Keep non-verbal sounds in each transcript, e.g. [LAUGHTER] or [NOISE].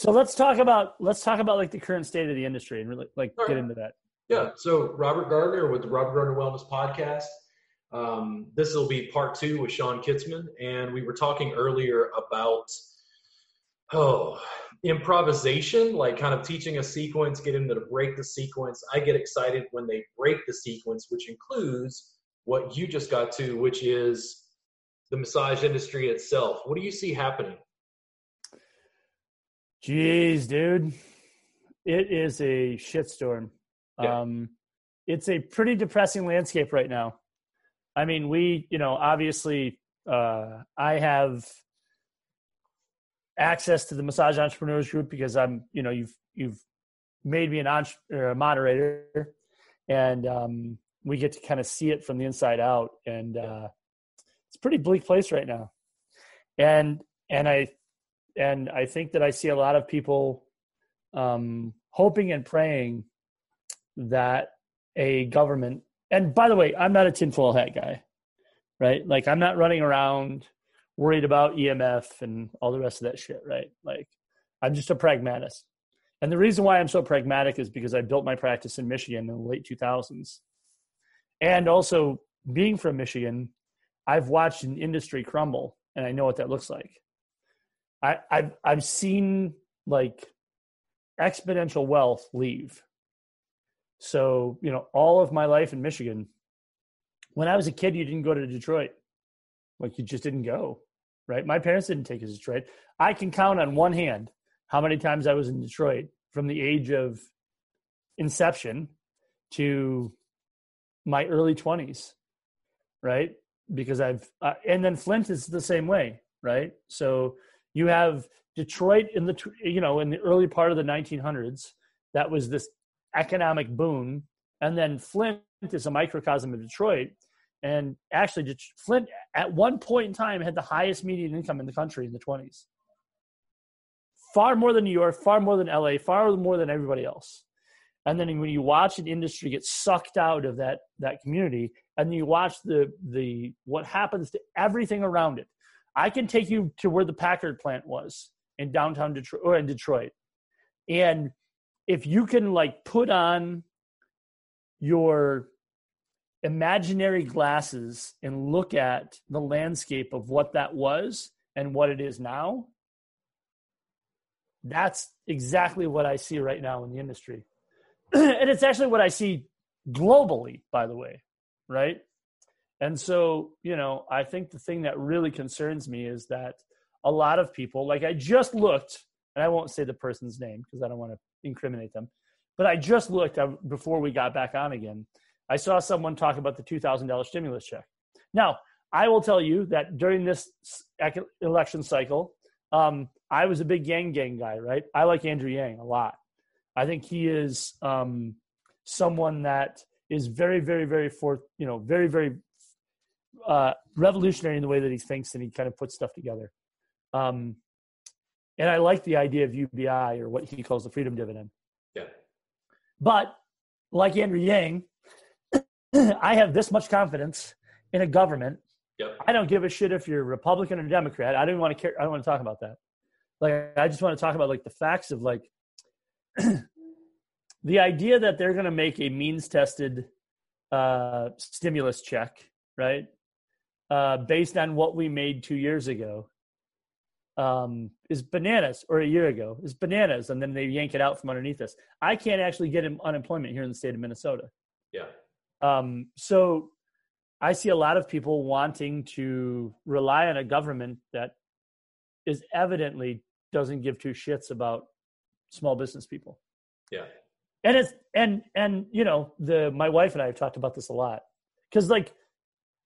So let's talk about let's talk about like the current state of the industry and really like get into that. Yeah. So Robert Gardner with the Robert Gardner Wellness Podcast. Um, this will be part two with Sean Kitzman, and we were talking earlier about oh improvisation, like kind of teaching a sequence, getting them to break the sequence. I get excited when they break the sequence, which includes what you just got to, which is the massage industry itself. What do you see happening? Jeez, dude. It is a shitstorm. Yeah. Um, it's a pretty depressing landscape right now. I mean, we, you know, obviously, uh, I have access to the massage entrepreneurs group because I'm, you know, you've you've made me an entre- a moderator, and um, we get to kind of see it from the inside out, and uh, it's a pretty bleak place right now. And and I and I think that I see a lot of people um, hoping and praying that a government. And by the way, I'm not a tinfoil hat guy, right? Like I'm not running around worried about EMF and all the rest of that shit, right? Like I'm just a pragmatist. And the reason why I'm so pragmatic is because I built my practice in Michigan in the late 2000s. And also being from Michigan, I've watched an industry crumble and I know what that looks like. I, I've I've seen like exponential wealth leave. So, you know, all of my life in Michigan, when I was a kid, you didn't go to Detroit. Like you just didn't go, right? My parents didn't take us to Detroit. I can count on one hand how many times I was in Detroit from the age of inception to my early 20s, right? Because I've, uh, and then Flint is the same way, right? So you have Detroit in the you know in the early part of the 1900s that was this economic boom, and then Flint is a microcosm of Detroit. And actually, Flint at one point in time had the highest median income in the country in the 20s. Far more than New York, far more than LA, far more than everybody else. And then when you watch an industry get sucked out of that that community, and you watch the the what happens to everything around it, I can take you to where the Packard plant was in downtown Detroit or in Detroit. And if you can like put on your imaginary glasses and look at the landscape of what that was and what it is now, that's exactly what I see right now in the industry. [CLEARS THROAT] and it's actually what I see globally, by the way, right? And so, you know, I think the thing that really concerns me is that a lot of people, like I just looked, and I won't say the person's name because I don't want to incriminate them, but I just looked before we got back on again. I saw someone talk about the $2,000 stimulus check. Now, I will tell you that during this election cycle, um, I was a big Yang Gang guy, right? I like Andrew Yang a lot. I think he is um, someone that is very, very, very for you know, very, very uh, revolutionary in the way that he thinks and he kind of puts stuff together. Um, and I like the idea of UBI or what he calls the freedom dividend. Yeah. But like Andrew Yang, [CLEARS THROAT] I have this much confidence in a government. Yep. I don't give a shit if you're Republican or Democrat. I don't want to care. I don't want to talk about that. Like, I just want to talk about like the facts of like [CLEARS THROAT] the idea that they're going to make a means tested uh, stimulus check, right? Uh, based on what we made two years ago um, is bananas, or a year ago is bananas, and then they yank it out from underneath us. I can't actually get unemployment here in the state of Minnesota. Yeah. Um, so I see a lot of people wanting to rely on a government that is evidently doesn't give two shits about small business people. Yeah. And it's and and you know the my wife and I have talked about this a lot because like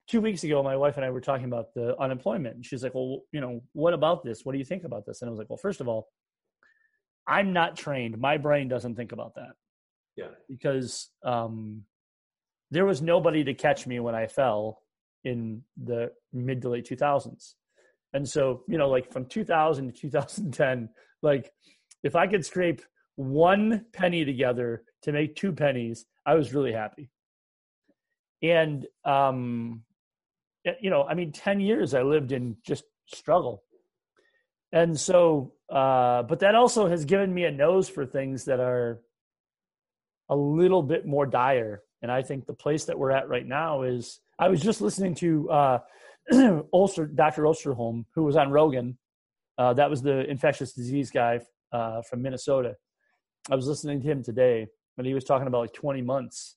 two weeks ago, my wife and I were talking about the unemployment. And she's like, Well, you know, what about this? What do you think about this? And I was like, Well, first of all, I'm not trained. My brain doesn't think about that. Yeah. Because um, there was nobody to catch me when I fell in the mid to late 2000s. And so, you know, like from 2000 to 2010, like if I could scrape one penny together to make two pennies, I was really happy. And um, you know, I mean, 10 years I lived in just struggle. And so, uh, but that also has given me a nose for things that are a little bit more dire. And I think the place that we're at right now is I was just listening to uh, [CLEARS THROAT] Ulster, Dr. Osterholm, who was on Rogan. Uh, that was the infectious disease guy uh, from Minnesota. I was listening to him today, and he was talking about like 20 months,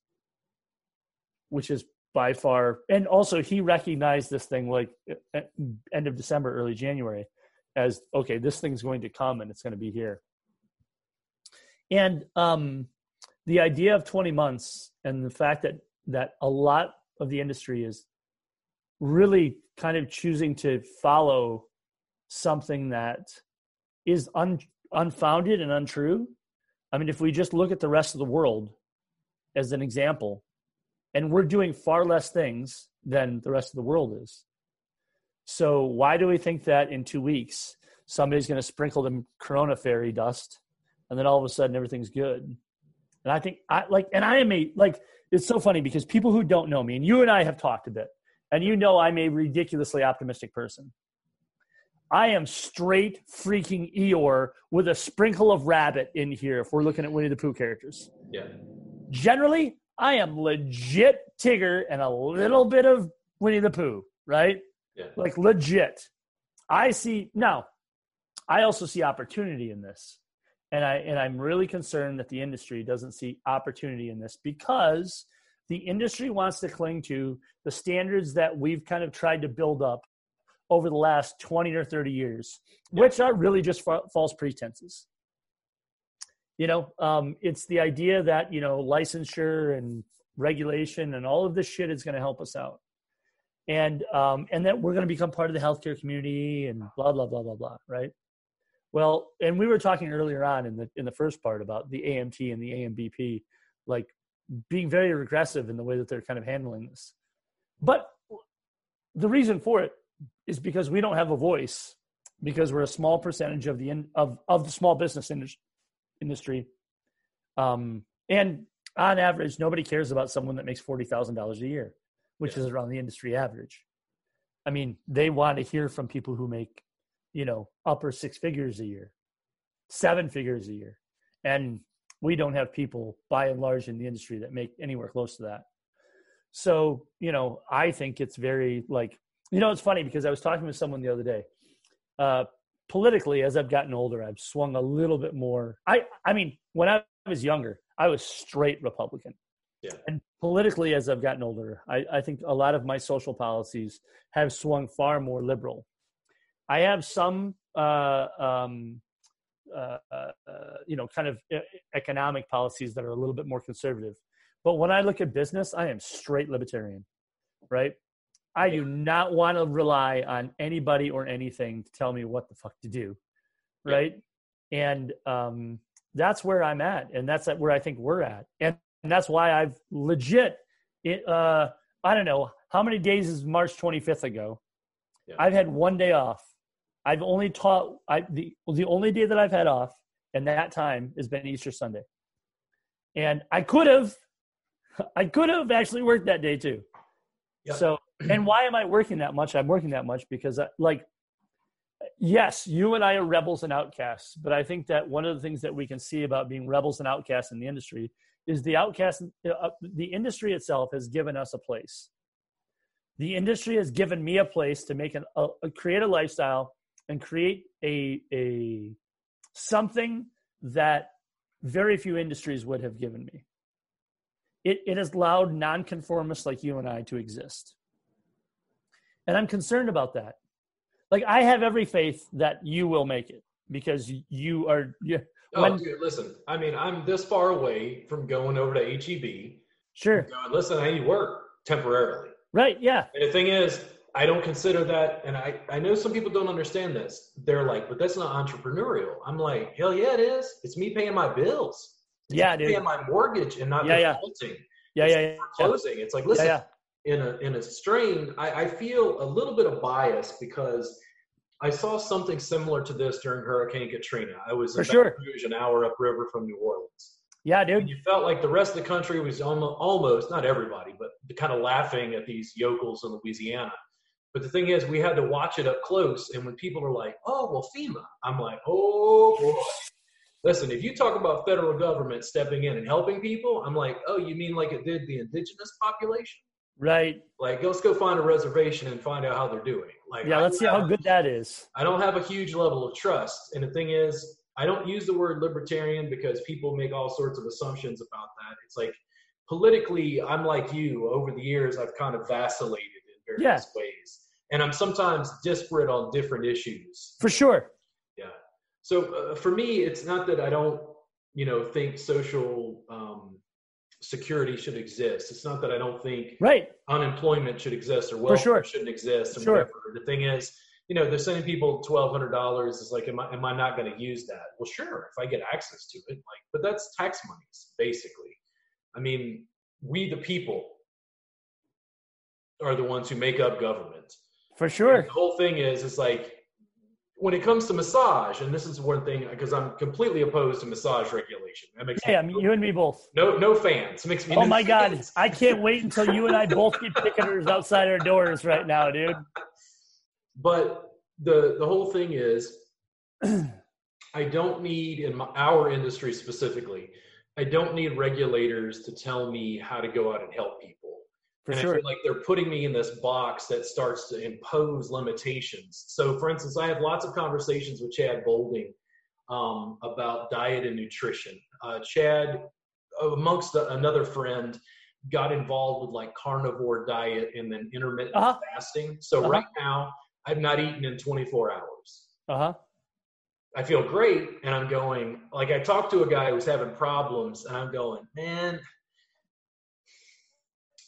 which is by far. And also, he recognized this thing like end of December, early January, as okay, this thing's going to come and it's going to be here. And um, the idea of 20 months and the fact that that a lot of the industry is really kind of choosing to follow something that is un, unfounded and untrue. I mean, if we just look at the rest of the world as an example, and we're doing far less things than the rest of the world is. So, why do we think that in two weeks somebody's going to sprinkle them Corona fairy dust and then all of a sudden everything's good? And I think I like, and I am a like, it's so funny because people who don't know me, and you and I have talked a bit, and you know I'm a ridiculously optimistic person. I am straight freaking Eeyore with a sprinkle of rabbit in here if we're looking at Winnie the Pooh characters. Yeah. Generally, I am legit Tigger and a little bit of Winnie the Pooh, right? Yeah. Like legit. I see now, I also see opportunity in this and I and I'm really concerned that the industry doesn't see opportunity in this because the industry wants to cling to the standards that we've kind of tried to build up over the last 20 or 30 years, which are really just fa- false pretenses. You know, um, it's the idea that you know licensure and regulation and all of this shit is going to help us out, and um, and that we're going to become part of the healthcare community and blah blah blah blah blah, right? Well, and we were talking earlier on in the in the first part about the AMT and the AMBP, like being very regressive in the way that they're kind of handling this. But the reason for it is because we don't have a voice because we're a small percentage of the in, of of the small business industry industry. Um, and on average, nobody cares about someone that makes forty thousand dollars a year, which yeah. is around the industry average. I mean, they want to hear from people who make you know, upper six figures a year, seven figures a year. And we don't have people by and large in the industry that make anywhere close to that. So, you know, I think it's very like, you know, it's funny because I was talking with someone the other day. Uh, politically, as I've gotten older, I've swung a little bit more. I, I mean, when I was younger, I was straight Republican. Yeah. And politically, as I've gotten older, I, I think a lot of my social policies have swung far more liberal. I have some, uh, um, uh, uh, you know, kind of economic policies that are a little bit more conservative. But when I look at business, I am straight libertarian, right? I do not want to rely on anybody or anything to tell me what the fuck to do, right? Yeah. And um, that's where I'm at, and that's where I think we're at, and, and that's why I've legit. It, uh, I don't know how many days is March 25th ago. Yeah. I've had one day off I've only taught I the the only day that I've had off, and that time has been Easter Sunday. And I could have, I could have actually worked that day too. Yep. So, and why am I working that much? I'm working that much because, I, like, yes, you and I are rebels and outcasts, but I think that one of the things that we can see about being rebels and outcasts in the industry is the outcast, uh, the industry itself has given us a place. The industry has given me a place to make an, a, create a lifestyle and create a a something that very few industries would have given me. It, it has allowed nonconformists like you and I to exist. And I'm concerned about that. Like I have every faith that you will make it because you are. You, oh, when, dude, listen. I mean, I'm this far away from going over to HEB. Sure. Going, listen, I need work temporarily. Right. Yeah. And the thing is, I don't consider that, and I, I know some people don't understand this. They're like, but that's not entrepreneurial. I'm like, hell yeah, it is. It's me paying my bills. It's yeah, dude. Paying my mortgage and not yeah, defaulting. Yeah, yeah, yeah. Closing. It's like, listen, yeah, yeah. In a in a strain, I, I feel a little bit of bias because I saw something similar to this during Hurricane Katrina. I was for sure an hour upriver from New Orleans. Yeah, dude. And you felt like the rest of the country was almost, almost not everybody, but kind of laughing at these yokels in Louisiana But the thing is, we had to watch it up close. And when people are like, "Oh, well, FEMA," I'm like, "Oh boy." Listen, if you talk about federal government stepping in and helping people, I'm like, "Oh, you mean like it did the indigenous population?" Right. Like, let's go find a reservation and find out how they're doing. Like, yeah, let's see how good that is. I don't have a huge level of trust. And the thing is, I don't use the word libertarian because people make all sorts of assumptions about that. It's like politically, I'm like you. Over the years, I've kind of vacillated in various yeah. ways, and I'm sometimes disparate on different issues. For sure. Yeah. So uh, for me, it's not that I don't, you know, think social um, security should exist. It's not that I don't think right unemployment should exist or welfare sure. shouldn't exist. And sure. whatever. The thing is, you know, they're sending people twelve hundred dollars. It's like, am I am I not going to use that? Well, sure, if I get access to it, like, but that's tax monies, basically. I mean, we the people are the ones who make up government. For sure. And the whole thing is, it's like when it comes to massage, and this is one thing because I'm completely opposed to massage regulation. That makes yeah, mean, you and me both. No, no fans. It makes me. Oh my fans. god, I can't wait until you and I both get picketers outside our doors right now, dude. But the the whole thing is, I don't need in my, our industry specifically. I don't need regulators to tell me how to go out and help people. For and sure. I feel like they're putting me in this box that starts to impose limitations. So, for instance, I have lots of conversations with Chad Bolding um, about diet and nutrition. Uh, Chad, amongst the, another friend, got involved with like carnivore diet and then intermittent uh-huh. fasting. So uh-huh. right now, I've not eaten in 24 hours. Uh huh. I feel great, and I'm going like I talked to a guy who's having problems, and I'm going, man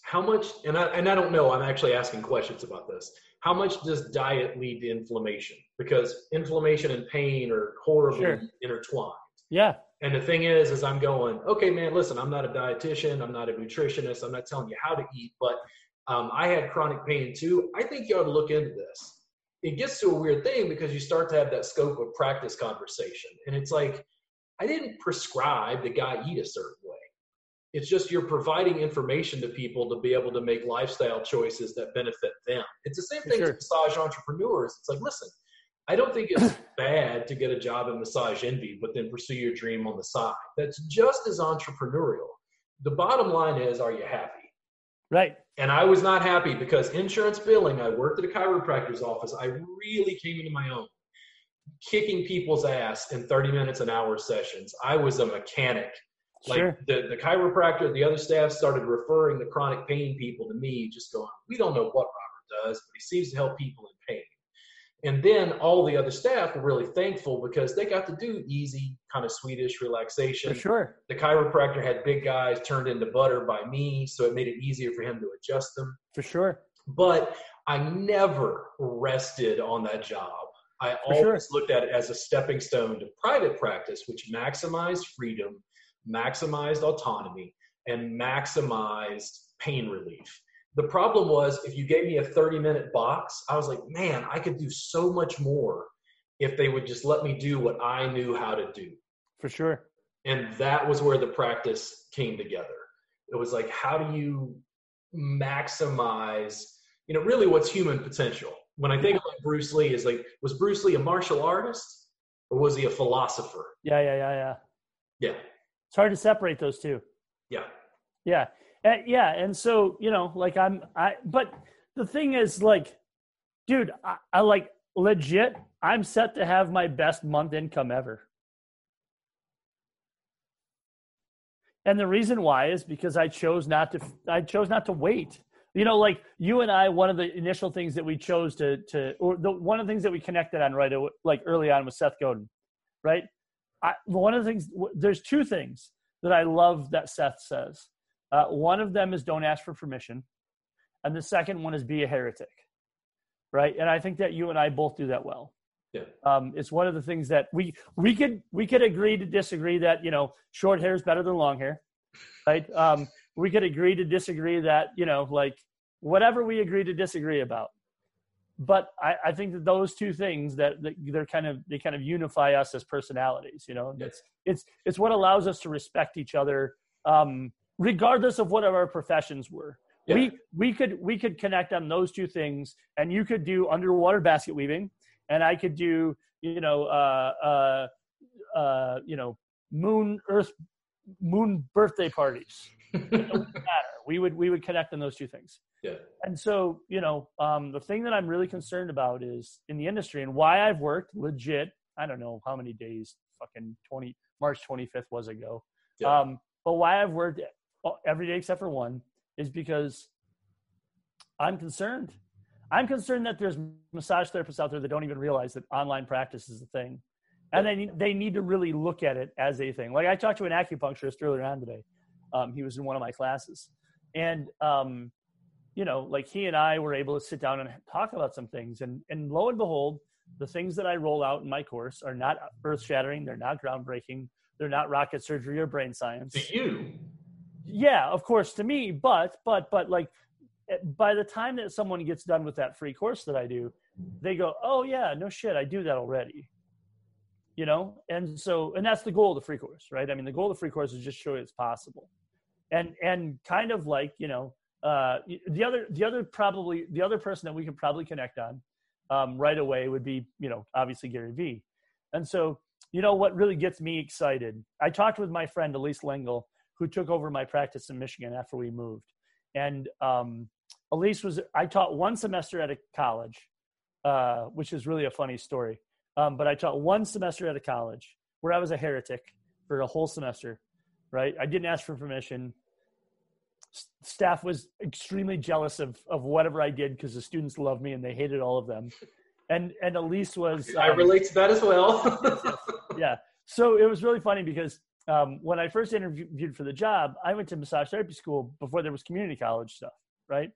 how much and I, and I don't know i'm actually asking questions about this. How much does diet lead to inflammation? Because inflammation and pain are horribly sure. intertwined. Yeah. And the thing is is i'm going okay man listen i'm not a dietitian i'm not a nutritionist i'm not telling you how to eat but um, i had chronic pain too. I think you ought to look into this. It gets to a weird thing because you start to have that scope of practice conversation. And it's like i didn't prescribe the guy eat a certain it's just you're providing information to people to be able to make lifestyle choices that benefit them. It's the same thing sure. as massage entrepreneurs. It's like, listen, I don't think it's [LAUGHS] bad to get a job in massage envy, but then pursue your dream on the side. That's just as entrepreneurial. The bottom line is, are you happy? Right. And I was not happy because insurance billing, I worked at a chiropractor's office. I really came into my own, kicking people's ass in 30 minutes an hour sessions. I was a mechanic like sure. the, the chiropractor, the other staff started referring the chronic pain people to me, just going, we don't know what Robert does, but he seems to help people in pain. And then all the other staff were really thankful because they got to do easy, kind of Swedish relaxation. For sure. The chiropractor had big guys turned into butter by me, so it made it easier for him to adjust them. For sure. But I never rested on that job. I for always sure. looked at it as a stepping stone to private practice, which maximized freedom maximized autonomy, and maximized pain relief. The problem was if you gave me a 30 minute box, I was like, man, I could do so much more if they would just let me do what I knew how to do. For sure. And that was where the practice came together. It was like, how do you maximize, you know, really what's human potential? When I think of like Bruce Lee, is like, was Bruce Lee a martial artist or was he a philosopher? Yeah, yeah, yeah, yeah. Yeah. It's hard to separate those two. Yeah. Yeah. Uh, yeah. And so, you know, like I'm, I, but the thing is, like, dude, I, I like legit, I'm set to have my best month income ever. And the reason why is because I chose not to, I chose not to wait. You know, like you and I, one of the initial things that we chose to, to, or the, one of the things that we connected on right, like early on was Seth Godin, right? I, one of the things, there's two things that I love that Seth says. Uh, one of them is don't ask for permission, and the second one is be a heretic, right? And I think that you and I both do that well. Yeah. Um, it's one of the things that we we could we could agree to disagree that you know short hair is better than long hair, right? Um, we could agree to disagree that you know like whatever we agree to disagree about but I, I, think that those two things that, that, they're kind of they kind of unify us as personalities you know it's it's it's what allows us to respect each other um, regardless of what our professions were Yeah. We we could we could connect on those two things, and you could do underwater basket weaving, and I could do you know uh, uh, uh, you know moon Earth moon birthday parties. [LAUGHS] we would we would connect on those two things. Yeah. And so you know um, the thing that I'm really concerned about is in the industry and why I've worked legit. I don't know how many days fucking twenty March 25th was ago. Yeah. Um, but why I've worked every day except for one is because I'm concerned. I'm concerned that there's massage therapists out there that don't even realize that online practice is a thing. And they need, they need to really look at it as a thing. Like I talked to an acupuncturist earlier on today. Um, he was in one of my classes. And, um, you know, like he and I were able to sit down and talk about some things. And, and lo and behold, the things that I roll out in my course are not earth shattering. They're not groundbreaking. They're not rocket surgery or brain science. To you. Yeah, of course, to me. But, but, but like eh, by the time that someone gets done with that free course that I do, they go, oh, yeah, no shit, I do that already. You know? And so, and that's the goal of the free course, right? I mean, the goal of the free course is just show you it's possible. And, and kind of like, you know, uh, the other, the other probably, the other person that we can probably connect on um, right away would be, you know, obviously Gary Vee. And so, you know, what really gets me excited, I talked with my friend Elise Lengel, who took over my practice in Michigan after we moved. And um, Elise was, I taught one semester at a college, uh, which is really a funny story. Um, but I taught one semester at a college where I was a heretic for a whole semester, right? I didn't ask for permission staff was extremely jealous of of whatever I did because the students loved me and they hated all of them. And and Elise was um, I relate to that as well. [LAUGHS] yeah. So it was really funny because um, when I first interviewed for the job, I went to massage therapy school before there was community college stuff, right?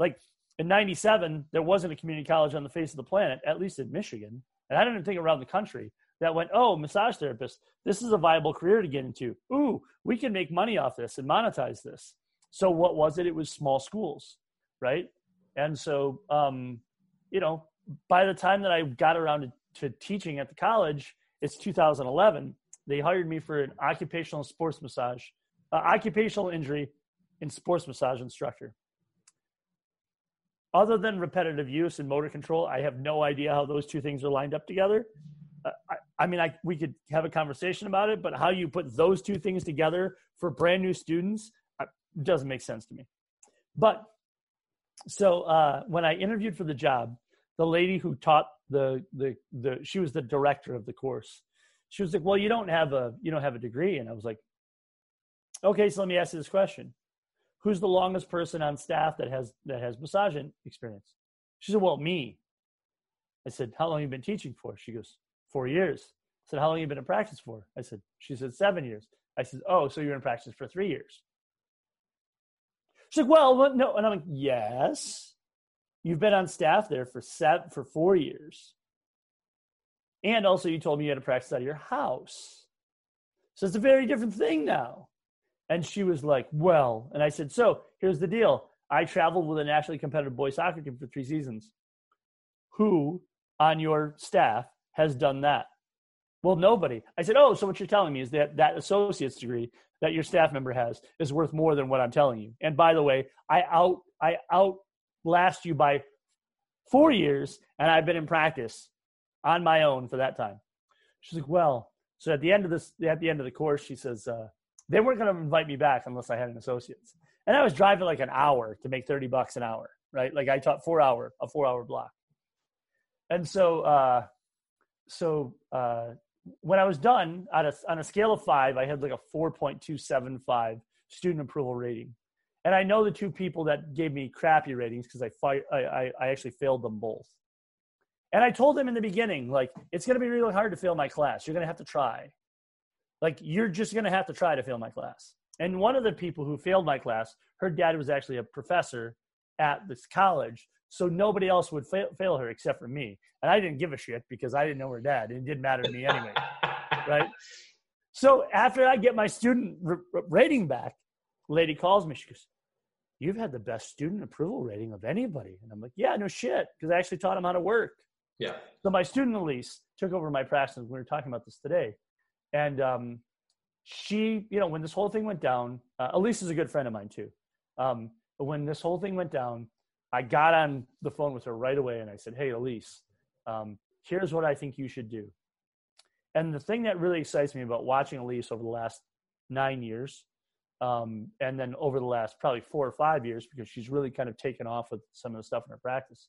Like in 97, there wasn't a community college on the face of the planet, at least in Michigan. And I didn't think around the country that went, oh, massage therapist, this is a viable career to get into. Ooh, we can make money off this and monetize this. So what was it? It was small schools, right? And so, um, you know, by the time that I got around to, to teaching at the college, it's 2011. They hired me for an occupational sports massage, uh, occupational injury and sports massage instructor. Other than repetitive use and motor control, I have no idea how those two things are lined up together. Uh, I, I, mean, I, we could have a conversation about it, but how you put those two things together for brand new students doesn't make sense to me. But so uh, when I interviewed for the job, the lady who taught the the the she was the director of the course. She was like, "Well, you don't have a you don't have a degree," and I was like, "Okay, so let me ask you this question: Who's the longest person on staff that has that has massage experience?" She said, "Well, me." I said, "How long have you been teaching for?" She goes, four years." I said, "How long have you been in practice for?" I said, "She said seven years." I said, "Oh, so you're in practice for three years?" She's like, well, no. And I'm like, yes. You've been on staff there for seven, for four years. And also you told me you had to practice out of your house. So it's a very different thing now. And she was like, well, and I said, so here's the deal. I traveled with a nationally competitive boys soccer team for three seasons. Who on your staff has done that? Well, nobody. I said, oh, so what you're telling me is that that associate's degree that your staff member has is worth more than what I'm telling you. And by the way, I out I outlast you by four years, and I've been in practice on my own for that time. She's like, well, so at the end of this, at the end of the course, she says uh, they weren't going to invite me back unless I had an associate's. And I was driving like an hour to make thirty bucks an hour, right? Like I taught four hour a four hour block. And so, uh, so uh, when I was done on a, on a scale of five, I had like a 4.275 student approval rating. And I know the two people that gave me crappy ratings because I, I, I actually failed them both. And I told them in the beginning, like, it's going to be really hard to fail my class. You're going to have to try. Like, you're just going to have to try to fail my class. And one of the people who failed my class, her dad was actually a professor at this college. So nobody else would fail, fail her except for me. And I didn't give a shit because I didn't know her dad. It didn't matter to me anyway. [LAUGHS] right? So after I get my student r- rating back, lady calls me. She goes, You've had the best student approval rating of anybody. And I'm like, Yeah, no shit. Because I actually taught them how to work. Yeah. So my student Elise took over my practice. We were talking about this today. And um, she, you know, when this whole thing went down, uh, Elise is a good friend of mine too. Um, when this whole thing went down, I got on the phone with her right away and I said, Hey, Elise, um, here's what I think you should do. And the thing that really excites me about watching Elise over the last nine years, um, and then over the last probably four or five years, because she's really kind of taken off with some of the stuff in her practice,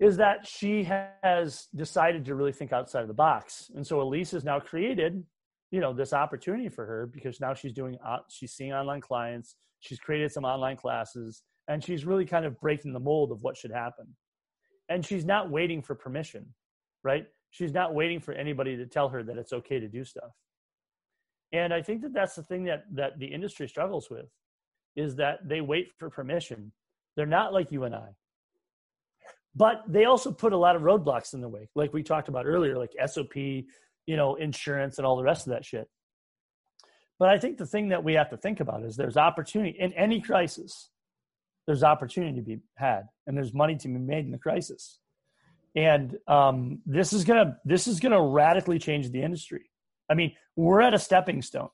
is that she has decided to really think outside of the box. And so Elise has now created, you know, this opportunity for her because now she's doing, uh, she's seeing online clients, she's created some online classes, and she's really kind of breaking the mold of what should happen. And she's not waiting for permission, right? she's not waiting for anybody to tell her that it's okay to do stuff and i think that that's the thing that that the industry struggles with is that they wait for permission they're not like you and i but they also put a lot of roadblocks in the way like we talked about earlier like sop you know insurance and all the rest of that shit but i think the thing that we have to think about is there's opportunity in any crisis there's opportunity to be had and there's money to be made in the crisis and um, this is gonna this is gonna radically change the industry. I mean, we're at a stepping stone.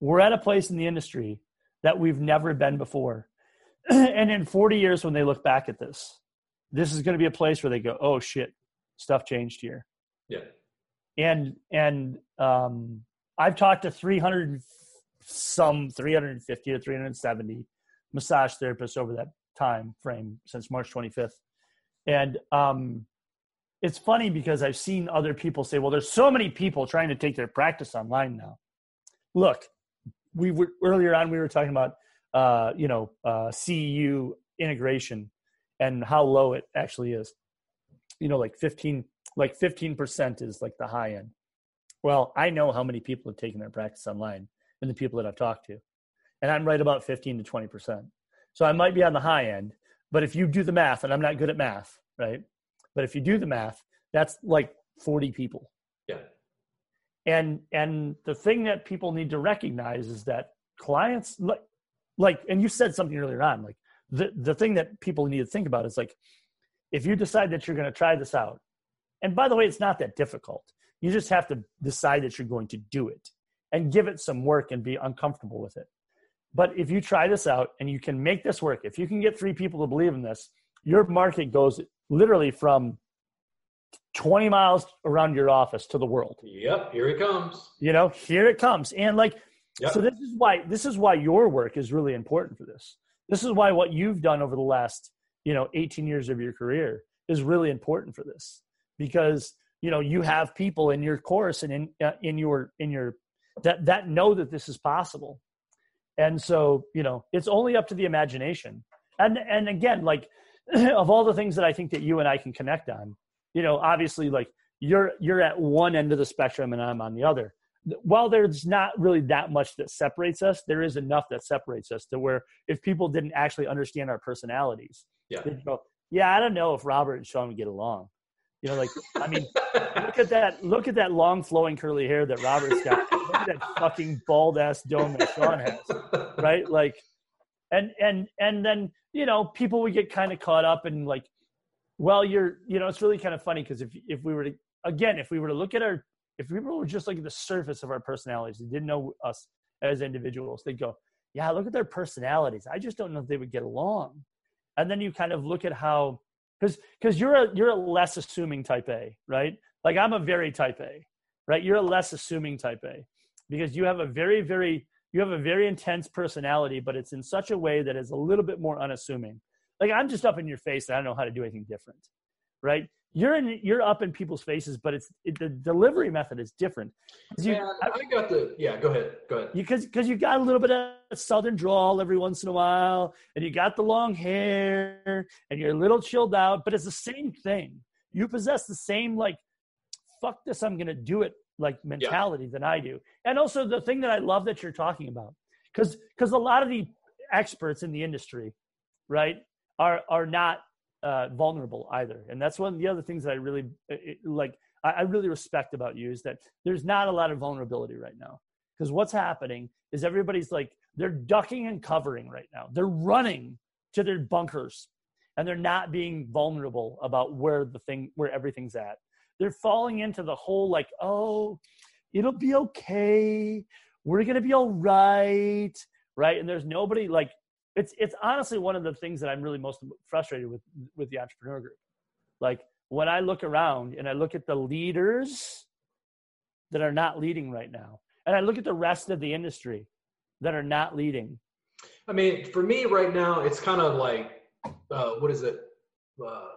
We're at a place in the industry that we've never been before. [CLEARS THROAT] and in 40 years, when they look back at this, this is going to be a place where they go, "Oh shit, stuff changed here." Yeah. And and um, I've talked to 300 some 350 to 370 massage therapists over that time frame since March 25th, and um, it's funny because I've seen other people say, well, there's so many people trying to take their practice online now. Look, we were earlier on, we were talking about, uh, you know, uh, CEU integration and how low it actually is. You know, like 15, like 15% is like the high end. Well, I know how many people have taken their practice online and the people that I've talked to. And I'm right about 15 to 20%. So I might be on the high end, but if you do the math, and I'm not good at math, right? But if you do the math, that's like 40 people. Yeah. And and the thing that people need to recognize is that clients like like and you said something earlier on like the the thing that people need to think about is like if you decide that you're going to try this out and by the way it's not that difficult you just have to decide that you're going to do it and give it some work and be uncomfortable with it but if you try this out and you can make this work if you can get three people to believe in this your market goes literally from 20 miles around your office to the world. Yep, here it comes. You know, here it comes. And like yep. so this is why this is why your work is really important for this. This is why what you've done over the last, you know, 18 years of your career is really important for this. Because, you know, you have people in your course and in uh, in your in your that that know that this is possible. And so, you know, it's only up to the imagination. And and again, like [CLEARS THROAT] of all the things that I think that you and I can connect on, you know, obviously like you're you're at one end of the spectrum and I'm on the other. While there's not really that much that separates us, there is enough that separates us to where if people didn't actually understand our personalities, yeah. they'd go, Yeah, I don't know if Robert and Sean would get along. You know, like I mean, look at that look at that long flowing curly hair that Robert's got. look at that fucking bald ass dome that Sean has. Right? Like and and and then you know people would get kind of caught up and like well you're you know it's really kind of funny because if if we were to again if we were to look at our if people were just like at the surface of our personalities they didn't know us as individuals they'd go yeah look at their personalities i just don't know if they would get along and then you kind of look at how because because you're a you're a less assuming type a right like i'm a very type a right you're a less assuming type a because you have a very very you have a very intense personality, but it's in such a way that is a little bit more unassuming. Like I'm just up in your face and I don't know how to do anything different, right? You're in, you're up in people's faces, but it's it, the delivery method is different. You, yeah, I, I, got the yeah. Go ahead, go ahead. Because because you got a little bit of southern drawl every once in a while, and you got the long hair, and you're a little chilled out, but it's the same thing. You possess the same like, fuck this, I'm gonna do it like mentality yeah. than I do. And also the thing that I love that you're talking about, because because a lot of the experts in the industry, right, are are not uh, vulnerable either. And that's one of the other things that I really it, like. I, I really respect about you is that there's not a lot of vulnerability right now. Because what's happening is everybody's like they're ducking and covering right now. They're running to their bunkers and they're not being vulnerable about where the thing where everything's at they're falling into the whole like, oh, it'll be okay. We're gonna be all right, right? And there's nobody like it's it's honestly one of the things that I'm really most frustrated with with the entrepreneur group. Like when I look around and I look at the leaders that are not leading right now, and I look at the rest of the industry that are not leading. I mean, for me right now, it's kind of like uh, what is it? Uh,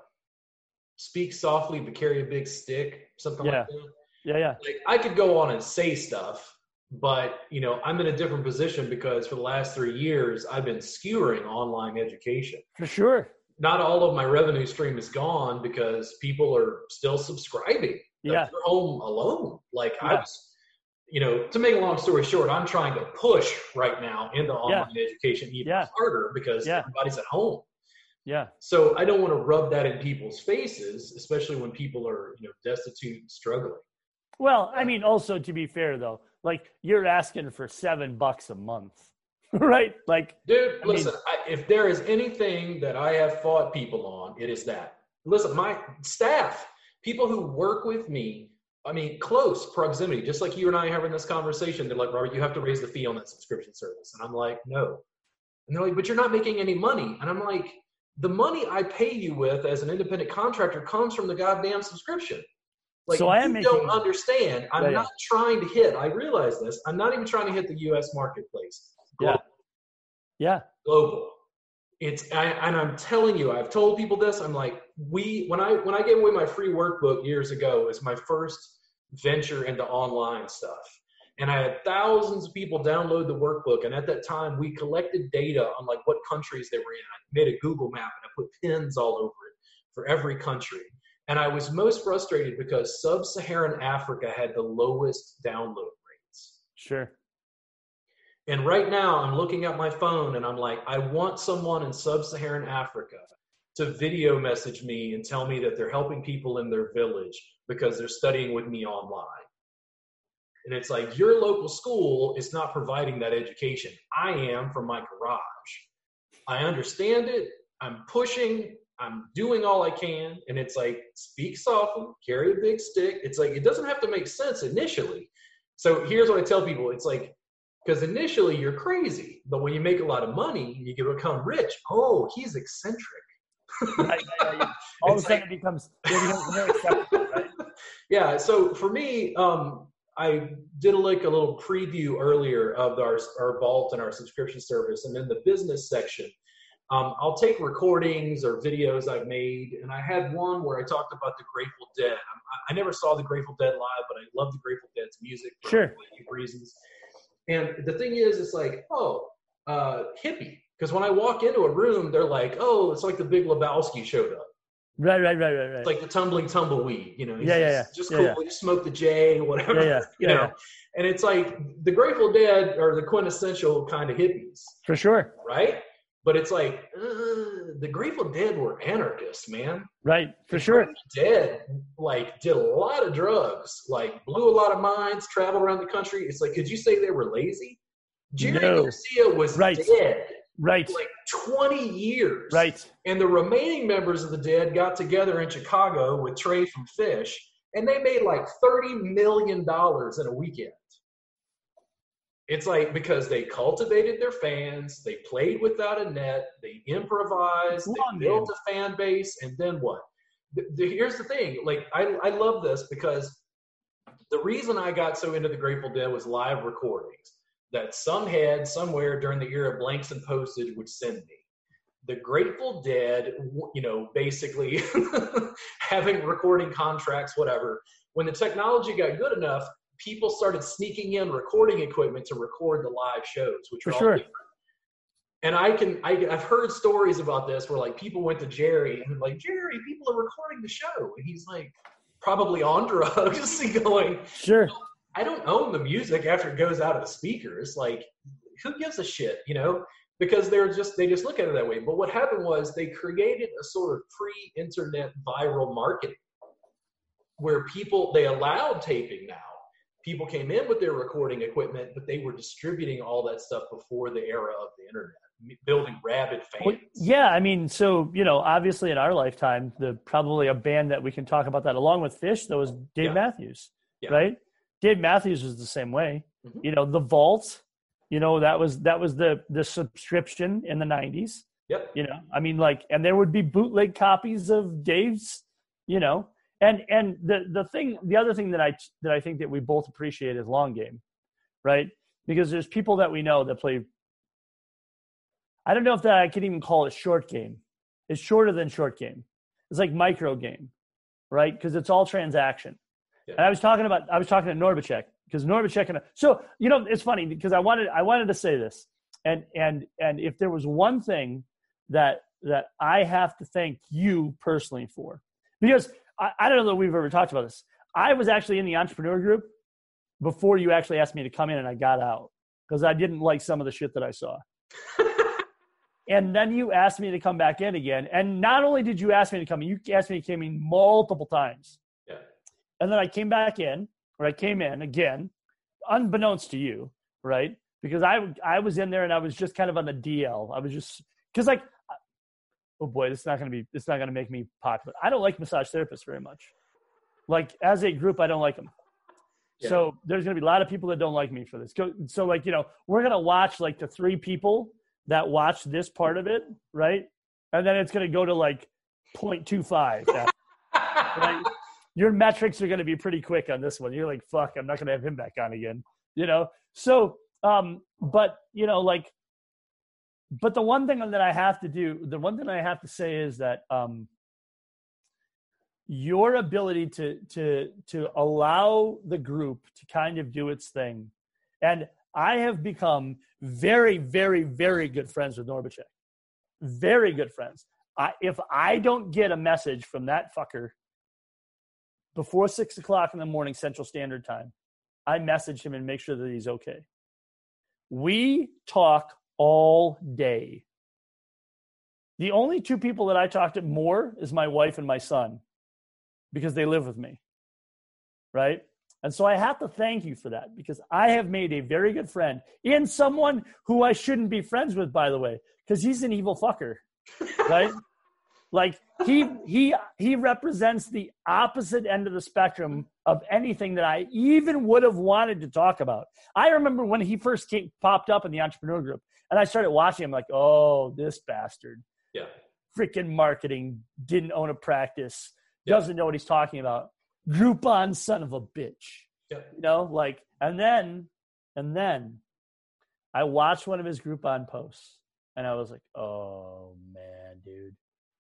speak softly but carry a big stick, something Yeah. like that. Yeah, yeah, Like I could go on and say stuff, but you know, I'm in a different position because for the last three years, I've been skewering online education. for sure. Not all of my revenue stream is gone because people are still subscribing. Yeah, They're home alone. Like I Yeah. was, you know, to make a long story short, I'm trying to push right now into online education even Yeah. harder because Yeah. everybody's at home. yeah, So I don't want to rub that in people's faces, especially when people are, you know, destitute and struggling. Well, I mean, also to be fair though, like you're asking for seven bucks a month, [LAUGHS] right? Like, Dude, I mean- listen, I, if there is anything that I have fought people on, it is that. Listen, my staff, people who work with me, I mean, close proximity, just like you and I are having this conversation, they're like, Robert, you have to raise the fee on that subscription service. And I'm like, no. And they're like, but you're not making any money. And I'm like, the money I pay you with as an independent contractor comes from the goddamn subscription. Like, So I am you making- don't understand. I'm Yeah, yeah. not trying to hit, I realize this, I'm not even trying to hit the US marketplace. Yeah. yeah, global. It's I, and I'm telling you, I've told people this. I'm like, we when I when I gave away my free workbook years ago, it was my first venture into online stuff, and I had thousands of people download the workbook. And at that time, we collected data on like what countries they were in. I made a Google map and I put pins all over it for every country. And I was most frustrated because sub-Saharan Africa had the lowest download rates. sure. And right now, I'm looking at my phone and I'm like, I want someone in sub Saharan Africa to video message me and tell me that they're helping people in their village because they're studying with me online. And it's like, your local school is not providing that education. I am from my garage. I understand it. I'm pushing. I'm doing all I can. And it's like, speak softly, carry a big stick. It's like, it doesn't have to make sense initially. So here's what I tell people it's like, because initially you're crazy, but when you make a lot of money you can become rich, oh, he's eccentric. Right, yeah. [LAUGHS] All of a It's sudden, it becomes it becomes right? [LAUGHS] yeah. So for me, um, I did like a little preview earlier of our our vault and our subscription service, and in the business section, um, I'll take recordings or videos I've made, and I had one where I talked about the Grateful Dead. I, I never saw the Grateful Dead live, but I love the Grateful Dead's music for Sure. a variety of reasons. And the thing is, it's like, oh, uh, hippie. Because when I walk into a room, they're like, oh, it's like the Big Lebowski showed up. Right, right, right, right, right. It's like the tumbling tumbleweed, you know. Yeah, yeah, just- yeah. Just Yeah, cool. yeah. You smoke the J, or whatever. Yeah, yeah, [LAUGHS] You know. yeah. And it's like the Grateful Dead are the quintessential kind of hippies, for sure. right? But it's like uh, the Grateful Dead were anarchists, man. Right, for sure. Dead like did a lot of drugs, like blew a lot of minds, traveled around the country. It's like, could you say they were lazy? Jerry No. Garcia was Right. dead Right, like 20 years. right. And the remaining members of the Dead got together in Chicago with Trey from Phish, and they made like $30 million in a weekend. It's like because they cultivated their fans, they played without a net, they improvised, they built a fan base, and then what? The, the- here's the thing like, I, I love this because the reason I got so into the Grateful Dead was live recordings that some head somewhere during the era of blanks and postage would send me the Grateful Dead, you know, basically [LAUGHS] having recording contracts, whatever. When the technology got good enough, people started sneaking in recording equipment to record the live shows, which For were all sure. different. And I can, I, I've heard stories about this where like people went to Jerry and like Jerry, people are recording the show, and he's like probably on [LAUGHS] drugs, and going, Sure. I don't own the music after it goes out of the speakers. Like, who gives a shit, you know? Because they're just they just look at it that way. But what happened was they created a sort of pre-internet viral marketing where people they allowed taping now. People came in with their recording equipment, but they were distributing all that stuff before the era of the internet, building rabid fans. Well, yeah, I mean, so you know, obviously in our lifetime, the probably a band that we can talk about that along with Phish, though, was Dave Yeah. Matthews, Yeah. right? Dave Matthews was the same way. Mhm. You know, the Vault You know, that was that was the the subscription in the '90s. Yep. You know, I mean, like, and there would be bootleg copies of Dave's. You know, and and the the thing, the other thing that I that I think that we both appreciate is long game, right? Because there's people that we know that play. I don't know if that I can even call it short game. It's shorter than short game. It's like micro game, right? Because it's all transaction. Yeah. And I was talking about I was talking to Norbacek because Norbacek and so you know it's funny because I wanted I wanted to say this and and and if there was one thing that that I have to thank you personally for because I, I don't know that we've ever talked about this. I was actually in the entrepreneur group before you actually asked me to come in and I got out because I didn't like some of the shit that I saw. [LAUGHS] and then you asked me to come back in again. And not only did you ask me to come in, you asked me to come in multiple times. Yeah. And then I came back in, or I came in again, unbeknownst to you, right? Because I I was in there and I was just kind of on the DL. I was just because like, oh boy, this is not gonna be this is not gonna make me popular. I don't like massage therapists very much. Like as a group, I don't like them. Yeah. So there's gonna be a lot of people that don't like me for this. So like you know, we're gonna watch like the three people that watch this part of it, right? And then it's gonna go to like 0.25. right? [LAUGHS] Your metrics are gonna be pretty quick on this one. You're like, fuck, I'm not gonna have him back on again. You know? So um, but you know, like but the one thing that I have to do, the one thing I have to say is that um your ability to to to allow the group to kind of do its thing. And i have become very very very good friends with norbacek very good friends. I, if i don't get a message from that fucker before six o'clock in the morning central standard time i message him and make sure that he's okay. We talk all day the only two people that i talk to more is my wife and my son because they live with me. Right? And so I have to thank you for that because I have made a very good friend in someone who I shouldn't be friends with, by the way, because he's an evil fucker. [LAUGHS] Right? like he he he represents the opposite end of the spectrum of anything that I even would have wanted to talk about. I remember when he first came, popped up in the entrepreneur group and I started watching him like, oh, this bastard. Yeah. Freaking marketing, didn't own a practice, Yeah. doesn't know what he's talking about. Groupon son of a bitch. Yeah. You know, like, and then, and then I watched one of his Groupon posts and I was like, oh man, dude,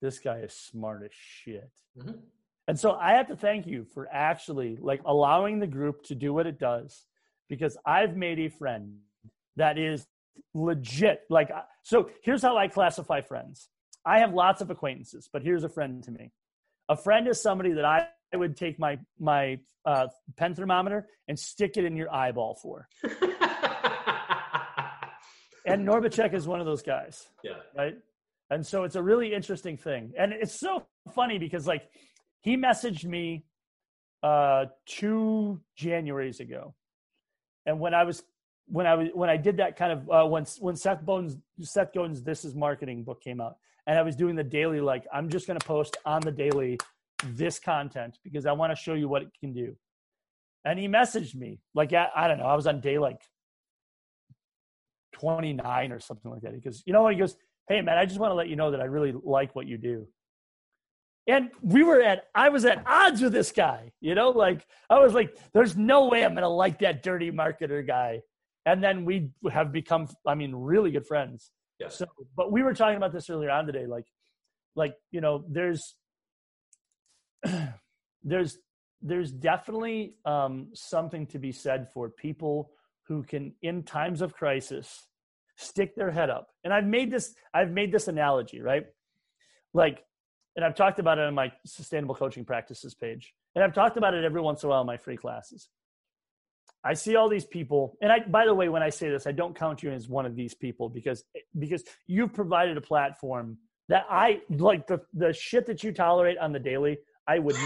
this guy is smart as shit. Mhm. And so I have to thank you for actually like allowing the group to do what it does because I've made a friend that is legit. Like, so here's how I classify friends. I have lots of acquaintances, but here's a friend to me. A friend is somebody that I would take my my uh, pen thermometer and stick it in your eyeball for. [LAUGHS] And Norbacek is one of those guys, yeah. right? And so it's a really interesting thing, and it's so funny because like he messaged me uh, two Januaries ago, and when I was when I was when I did that kind of uh, when when Seth Bones Seth Godin's This Is Marketing book came out, and I was doing the daily like I'm just going to post on the daily this content because I want to show you what it can do. And he messaged me like I, I don't know I was on day like 29 or something like that. He goes, you know what? He goes, hey man, I just want to let you know that I really like what you do. And we were at, I was at odds with this guy, you know, like I was like, there's no way I'm to like that dirty marketer guy. And then we have become, I mean, really good friends. Yes. So, but we were talking about this earlier on today, like, like you know, there's, [CLEARS THROAT] there's, there's definitely um, something to be said for people who can, in times of crisis, stick their head up. And I've made this, I've made this analogy, right? Like, and I've talked about it on my sustainable coaching practices page, and I've talked about it every once in a while in my free classes. I see all these people, and I. By the way, when I say this, I don't count you as one of these people because because you've provided a platform that I like the the shit that you tolerate on the daily. I would [LAUGHS]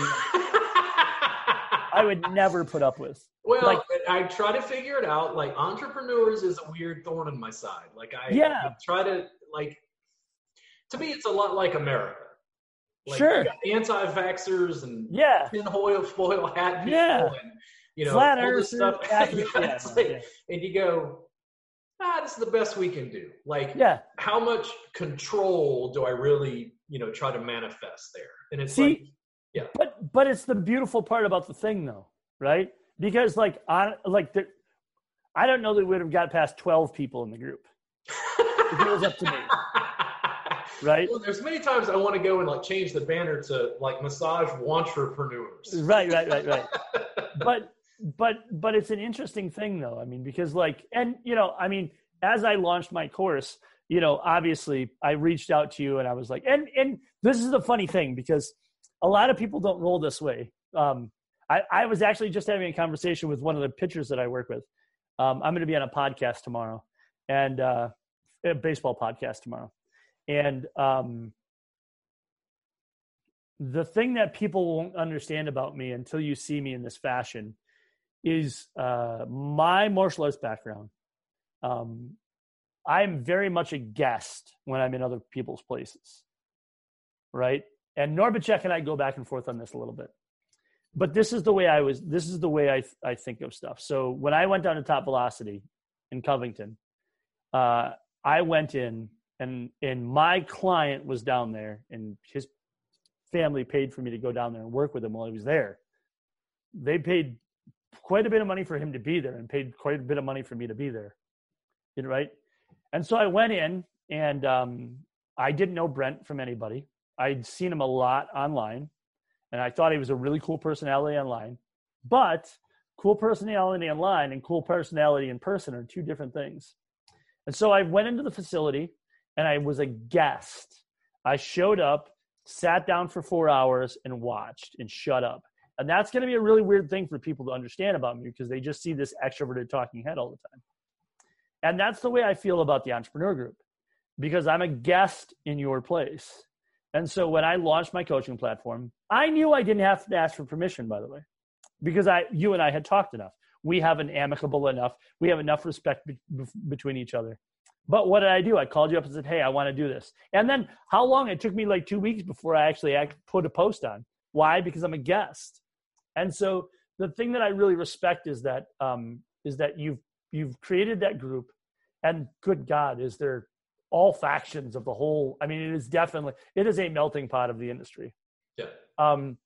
I would never put up with. Well, Like- I try to figure it out. Like entrepreneurs is a weird thorn in my side. Like I, Yeah. I try to like. To me, it's a lot like America. Like, Sure. Anti-vaxxers and Yeah, tin foil hat people Yeah. and you know flat all this stuff. [LAUGHS] accurate- Yeah, yeah, like- yeah. And you go, ah, this is the best we can do. Like, Yeah. how much control do I really, you know, try to manifest there? And it's See, like, Yeah. But but it's the beautiful part about the thing though, right? Because like on like the, I don't know that we would have got past twelve people in the group, it was up to me. [LAUGHS] right? Well, there's many times I want to go and like change the banner to like massage entrepreneurs. Right, right, right, right. [LAUGHS] but but but it's an interesting thing though. I mean, because like and you know, I mean, as I launched my course, you know, obviously I reached out to you and I was like, and and this is the funny thing because a lot of people don't roll this way. Um, I, I was actually just having a conversation with one of the pitchers that I work with. Um, I'm going to be on a podcast tomorrow, and uh, a baseball podcast tomorrow, and um, the thing that people won't understand about me until you see me in this fashion is uh, my martial arts background. Um, I'm very much a guest when I'm in other people's places, right? And Norbacek and I go back and forth on this a little bit, but this is the way I was. This is the way I I think of stuff. So when I went down to Top Velocity in Covington, uh, I went in and and my client was down there, and his family paid for me to go down there and work with him while he was there. They paid quite a bit of money for him to be there and paid quite a bit of money for me to be there. You know, right? And so I went in and um, I didn't know Brent from anybody. I'd seen him a lot online and I thought he was a really cool personality online. But cool personality online and cool personality in person are two different things. And so I went into the facility and I was a guest. I showed up, sat down for four hours and watched and shut up. And that's going to be a really weird thing for people to understand about me because they just see this extroverted talking head all the time. And that's the way I feel about the entrepreneur group because I'm a guest in your place. And so when I launched my coaching platform, I knew I didn't have to ask for permission, by the way, because I, you and I had talked enough. We have an amicable enough, we have enough respect be- between each other. But what did I do? I called you up and said, "Hey, I want to do this." And then how long? It took me like two weeks before I actually put a post on. Why? Because I'm a guest. And so the thing that I really respect is that um, is that you've you've created that group, and good God, is there all factions of the whole? I mean, it is definitely it is a melting pot of the industry. Yeah. Um,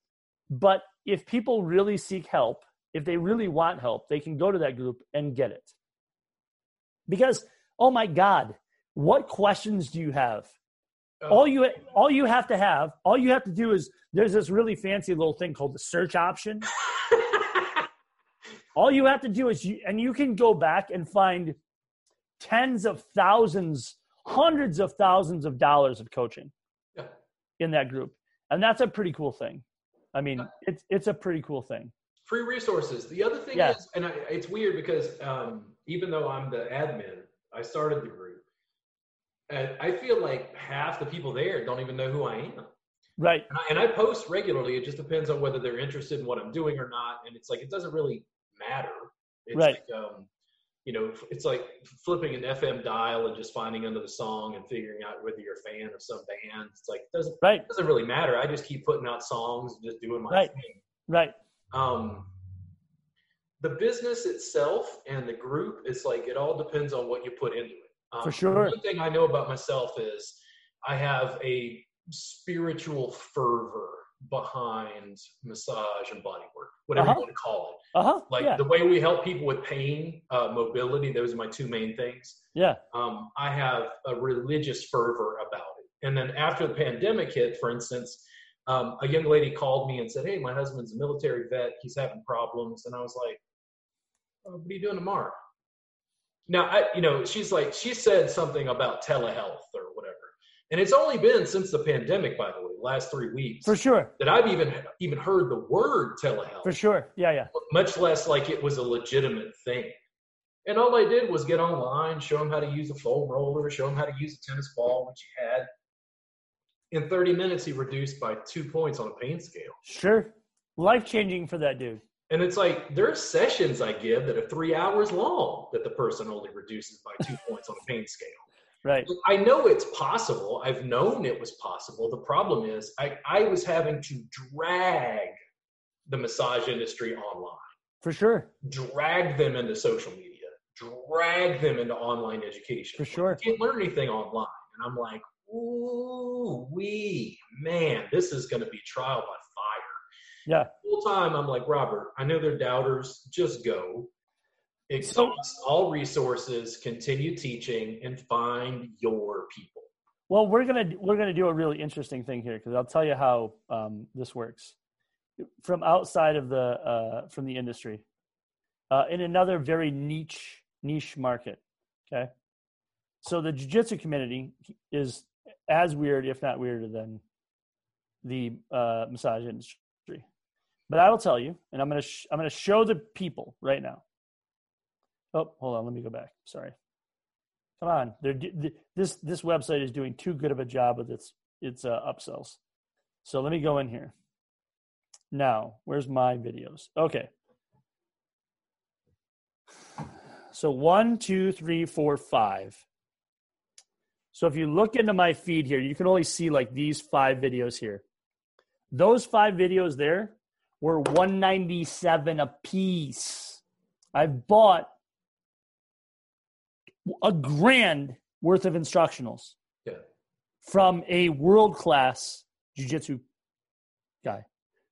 but if people really seek help, if they really want help, they can go to that group and get it. Because oh my God, what questions do you have? Oh. All you all you have to have, all you have to do is there's this really fancy little thing called the search option. [LAUGHS] all you have to do is you and you can go back and find tens of thousands, hundreds of thousands of dollars of coaching Yeah. in that group. And that's a pretty cool thing. I mean, it's it's a pretty cool thing. Free resources. The other thing Yeah. is, and I, it's weird because um, even though I'm the admin, I started the group. And I feel like half the people there don't even know who I am. Right. And I, and I post regularly. It just depends on whether they're interested in what I'm doing or not. And it's like it doesn't really matter. It's Right. like um, you know, it's like flipping an FM dial and just finding under the song and figuring out whether you're a fan of some band. It's like it doesn't Right. it doesn't really matter. I just keep putting out songs and just doing my Right. thing. Right. Um, the business itself and the group it's like it all depends on what you put into it. Um, For sure. One thing I know about myself is I have a spiritual fervor behind massage and body work, whatever Uh-huh. you want to call it. Uh-huh. Like yeah. the way we help people with pain, uh, mobility, those are my two main things. Yeah. Um, I have a religious fervor about it. And then after the pandemic hit, for instance, um, a young lady called me and said, Hey, my husband's a military vet. He's having problems. And I was like, oh, What are you doing tomorrow? Now, I, you know, she's like, she said something about telehealth or whatever. And it's only been since the pandemic, by the way, last three weeks, For sure. that I've even even heard the word telehealth For sure. Yeah, yeah. much less like it was a legitimate thing. And all I did was get online, show him how to use a foam roller, show him how to use a tennis ball, which he had. In 30 minutes, he reduced by two points on a pain scale. Sure. Life changing for that dude. And it's like there are sessions I give that are three hours long that the person only reduces by two [LAUGHS] points on a pain scale. Right. I know it's possible. I've known it was possible. The problem is I, I was having to drag the massage industry online. For sure. drag them into social media, drag them into online education. For sure. You can't learn anything online. And I'm like, ooh, we, man, this is going to be trial by. Yeah. Whole time I'm like, Robert, I know they're doubters. Just go. Exhaust all resources, continue teaching, and find your people. Well, we're gonna we're gonna do a really interesting thing here because I'll tell you how um, this works from outside of the uh, from the industry uh, in another very niche niche market. Okay, so the jiu-jitsu community is as weird, if not weirder, than the uh, massage industry. But I will tell you, and I'm gonna sh- I'm gonna show the people right now. Oh, hold on, let me go back. Sorry. Come on, they're this this website is doing too good of a job with its its uh, upsells. So let me go in here. Now, where's my videos? Okay. So one, two, three, four, five. So if you look into my feed here, you can only see like these five videos here. Those five videos there were 197 a piece. I've bought a grand worth of instructionals yeah. from a world class jiu-jitsu guy.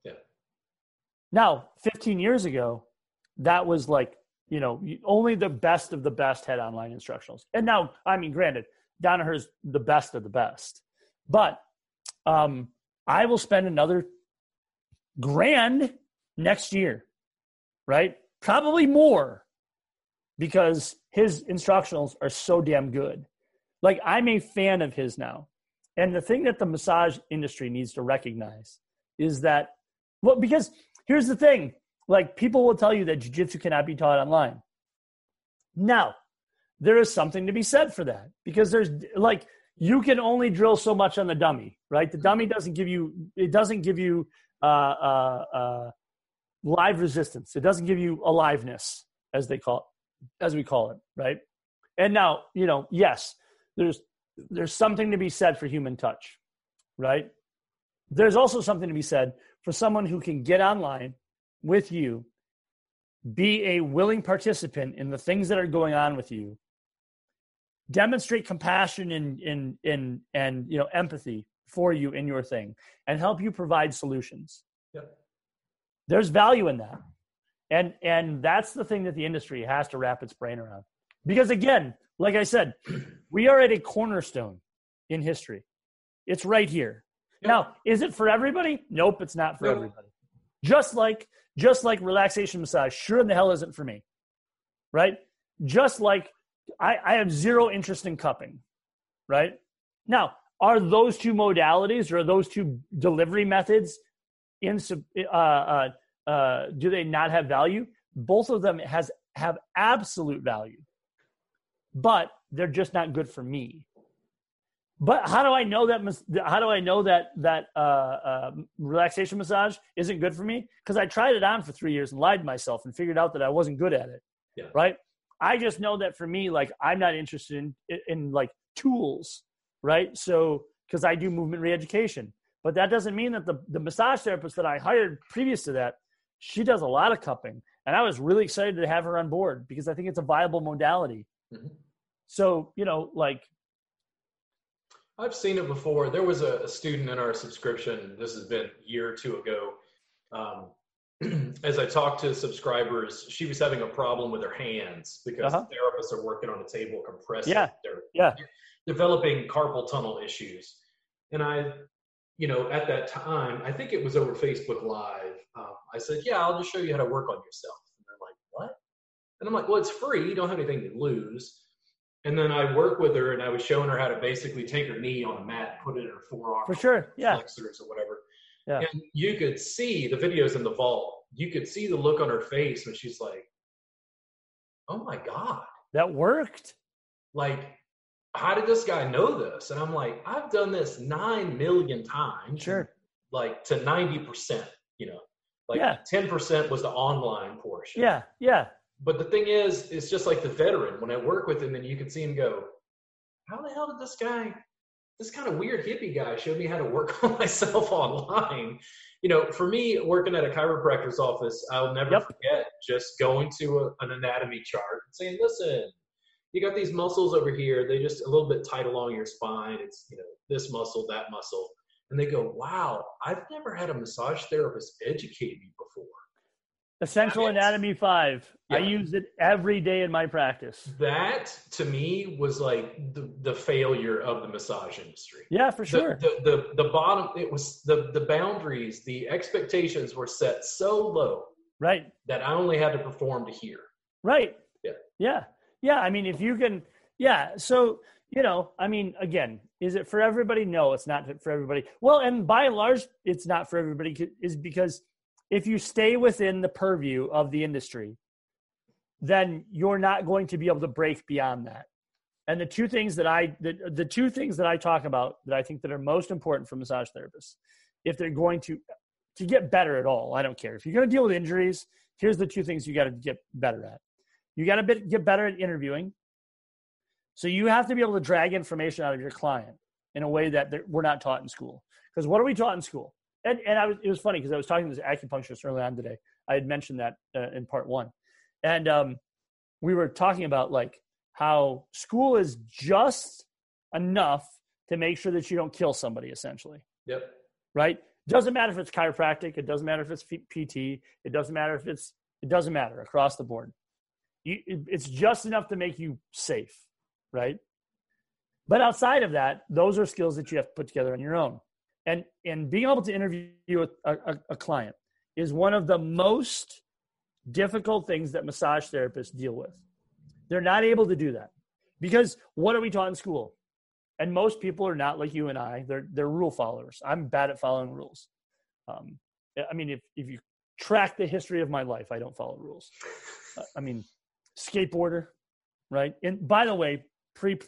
Yeah. Now, 15 years ago, that was like, you know, only the best of the best had online instructionals. And now, I mean, granted, Danaher's the best of the best. But um, I will spend another grand next year, right? Probably more because his instructionals are so damn good. Like I'm a fan of his now. And the thing that the massage industry needs to recognize is that well because here's the thing, like people will tell you that jiu-jitsu cannot be taught online. Now, there is something to be said for that because there's like you can only drill so much on the dummy, right? The dummy doesn't give you it doesn't give you uh, uh, uh, live resistance. It doesn't give you aliveness, as they call it as we call it, right? And now, you know, yes, there's there's something to be said for human touch, right? There's also something to be said for someone who can get online with you, be a willing participant in the things that are going on with you, demonstrate compassion and and and and you know empathy for you in your thing, and help you provide solutions. Yep. There's value in that. And and that's the thing that the industry has to wrap its brain around. Because again, like I said, we are at a cornerstone in history. It's right here. Yep. Now, is it for everybody? Nope, it's not for nope. everybody. Just like just like relaxation massage, sure in the hell isn't for me. Right? Just like I, I have zero interest in cupping. Right? Now, are those two modalities or are those two delivery methods in uh, uh, uh, do they not have value? Both of them has have absolute value, but they're just not good for me. But how do I know that? How do I know that that uh, uh, relaxation massage isn't good for me? Because I tried it on for three years and lied to myself and figured out that I wasn't good at it. Yeah. Right. I just know that for me, like I'm not interested in in, in like tools, right? So because I do movement reeducation, but that doesn't mean that the the massage therapist that I hired previous to that she does a lot of cupping and i was really excited to have her on board because i think it's a viable modality mm-hmm. so you know like i've seen it before there was a, a, student in our subscription this has been a year or two ago um, [CLEARS THROAT] as i talked to subscribers she was having a problem with her hands because uh-huh. therapists are working on a table compressing yeah. They're yeah. Developing carpal tunnel issues and i you know at that time i think it was over facebook live um, I said, yeah, I'll just show you how to work on yourself. And they're like, what? And I'm like, well, it's free. You don't have anything to lose. And then I work with her and I was showing her how to basically take her knee on a mat, put it in her forearm. For sure. Yeah. Flexors or whatever. Yeah. And you could see the videos in the vault. You could see the look on her face when she's like, oh my God. That worked. Like, how did this guy know this? And I'm like, I've done this nine million times. Sure. Like to 90%, you know. Like yeah. 10% was the online portion. Yeah, yeah. But the thing is, it's just like the veteran. When I work with him, and you can see him go, how the hell did this guy this kind of weird hippie guy showed me how to work [LAUGHS] on myself online. You know, for me, working at a chiropractor's office, I'll never Yep. forget just going to a, an anatomy chart and saying, listen, you got these muscles over here. They just a little bit tight along your spine. It's, you know, this muscle, that muscle. And they go, wow, I've never had a massage therapist educate me before. Essential. Anatomy 5. I use it every day in my practice. That to me was like the, the failure of the massage industry. Yeah, for The- sure. The, the, the bottom, it was the, the boundaries, the expectations were set so low right. that I only had to perform to here. Right. Yeah. Yeah. Yeah. I mean, if you can, yeah. So, you know, I mean, again, is it for everybody? No, it's not for everybody. Well, and by and large, it's not for everybody is because if you stay within the purview of the industry, then you're not going to be able to break beyond that. And the two things that I, the, the two things that I talk about that I think that are most important for massage therapists, if they're going to, to get better at all, I don't care. If you're going to deal with injuries, here's the two things you got to get better at. You got to get better at interviewing. So you have to be able to drag information out of your client in a way that we're not taught in school. Because what are we taught in school? And, and I was, it was funny because I was talking to this acupuncturist early on today. I had mentioned that uh, in part one. And um, we were talking about like how school is just enough to make sure that you don't kill somebody essentially Yep. right? Doesn't matter if it's chiropractic. It doesn't matter if it's PT. It doesn't matter if it's. It doesn't matter across the board. You, it's just enough to make you safe, right? But outside of that, those are skills that you have to put together on your own. And and being able to interview a, a, a client is one of the most difficult things that massage therapists deal with. They're not able to do that because what are we taught in school? and most people are not like you and I. They're they're rule followers. I'm bad at following rules. Um, I mean, if if you track the history of my life, I don't follow rules. I mean, skateboarder, right? And by the way, pre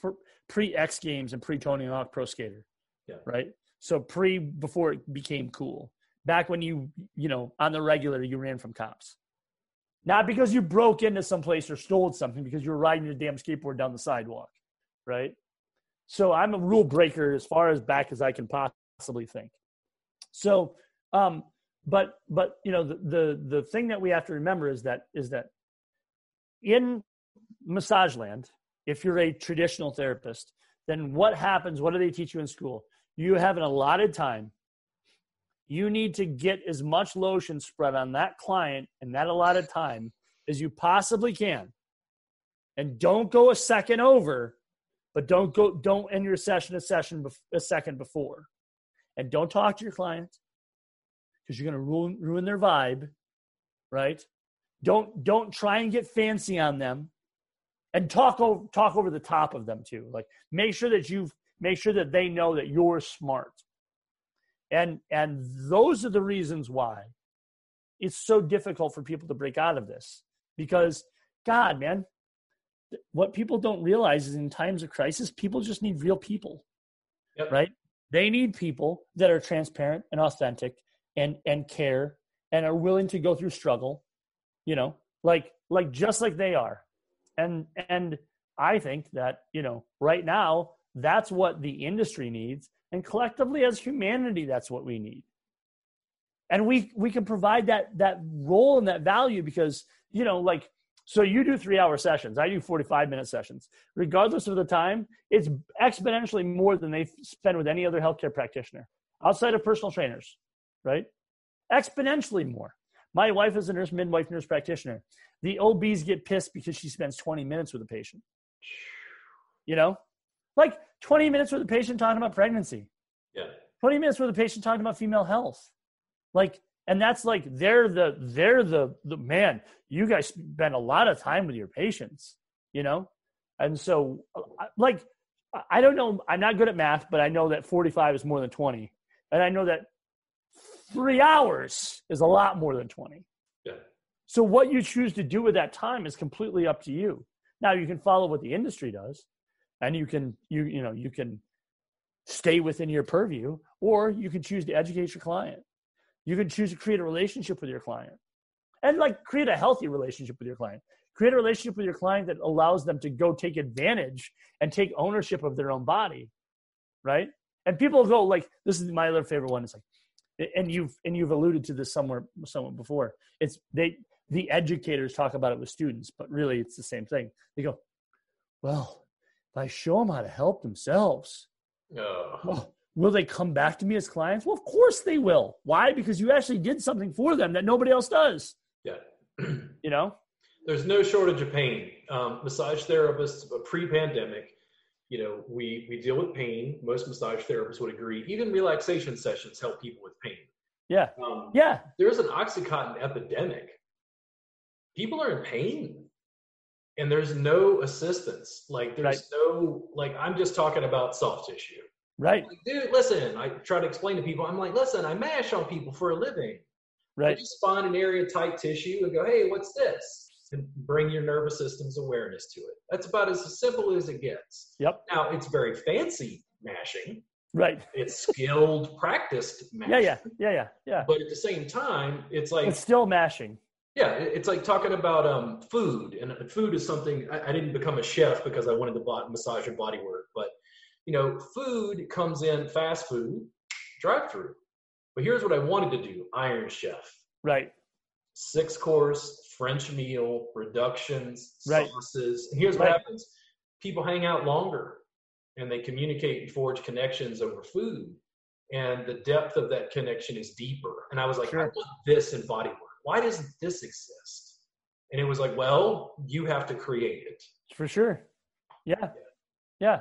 pre X Games and pre Tony Hawk Pro Skater, Yeah. right? So pre before it became cool. Back when you you know on the regular you ran from cops. Not because you broke into some place or stole something, because you were riding your damn skateboard down the sidewalk, right? So I'm a rule breaker as far as back as I can possibly think. So, um, but but you know the, the the thing that we have to remember is that is that in massage land, if you're a traditional therapist, then what happens? What do they teach you in school? You have an allotted time. You need to get as much lotion spread on that client in that allotted time as you possibly can. And don't go a second over but don't go don't end your session a session a second before and don't talk to your client because you're going to ruin ruin their vibe right don't don't try and get fancy on them and talk over talk over the top of them too like make sure that you've make sure that they know that you're smart and and those are the reasons why it's so difficult for people to break out of this because god man what people don't realize is in times of crisis, people just need real people, Yep. right? They need people that are transparent and authentic and and care and are willing to go through struggle, you know, like like just like they are. And and I think that you know right now that's what the industry needs, and collectively as humanity, that's what we need. And we we can provide that that role and that value because you know like so you do three hour sessions. I do 45 minute sessions. Regardless of the time, it's exponentially more than they spend with any other healthcare practitioner outside of personal trainers, right? Exponentially more. My wife is a nurse, midwife, nurse practitioner. The OBs get pissed because she spends 20 minutes with a patient. You know, like 20 minutes with a patient talking about pregnancy, Yeah. 20 minutes with a patient talking about female health. Like, and that's like they're the they're the the man you guys spend a lot of time with your patients you know and so uh, like i don't know i'm not good at math but i know that 45 is more than 20 and i know that three hours is a lot more than 20 Yeah. so what you choose to do with that time is completely up to you now you can follow what the industry does and you can you you know you can stay within your purview or you can choose to educate your client you can choose to create a relationship with your client and like create a healthy relationship with your client create a relationship with your client that allows them to go take advantage and take ownership of their own body right? And people go like, this is my other favorite one. It's like, and you've and you've alluded to this somewhere somewhere before. It's they the educators talk about it with students, but really it's the same thing. They go, well, if I show them how to help themselves, Oh. well, will they come back to me as clients? Well, of course they will. Why? Because you actually did something for them that nobody else does. Yeah. You know? There's no shortage of pain. Um, massage therapists, pre-pandemic, you know, we we deal with pain. Most massage therapists would agree. Even relaxation sessions help people with pain. Yeah. Um, Yeah. There's an OxyContin epidemic. People are in pain, and there's no assistance. Like there's Right. no like. I'm just talking about soft tissue. Right. Like, dude, listen. I try to explain to people. I'm like, listen. I mash on people for a living. I Right. just find an area of tight tissue and go, hey, what's this? And bring your nervous system's awareness to it. That's about as simple as it gets. Yep. Now, it's very fancy mashing, Right. it's skilled, practiced mashing. [LAUGHS] Yeah. Yeah. Yeah. Yeah. Yeah. But at the same time, it's like, It's still mashing. yeah, it's like talking about um, food. And food is something, I, I didn't become a chef because I wanted to bo- massage your body work. But, you know, food comes in fast food, drive through. But here's what I wanted to do Iron Chef Right. Six course French meal, reductions, Right. sauces. And here's what Right. happens people hang out longer and they communicate and forge connections over food. And the depth of that connection is deeper. And I was like, I want this in body work. Why doesn't this exist? And it was like, well, you have to create it. For sure. Yeah. Yeah.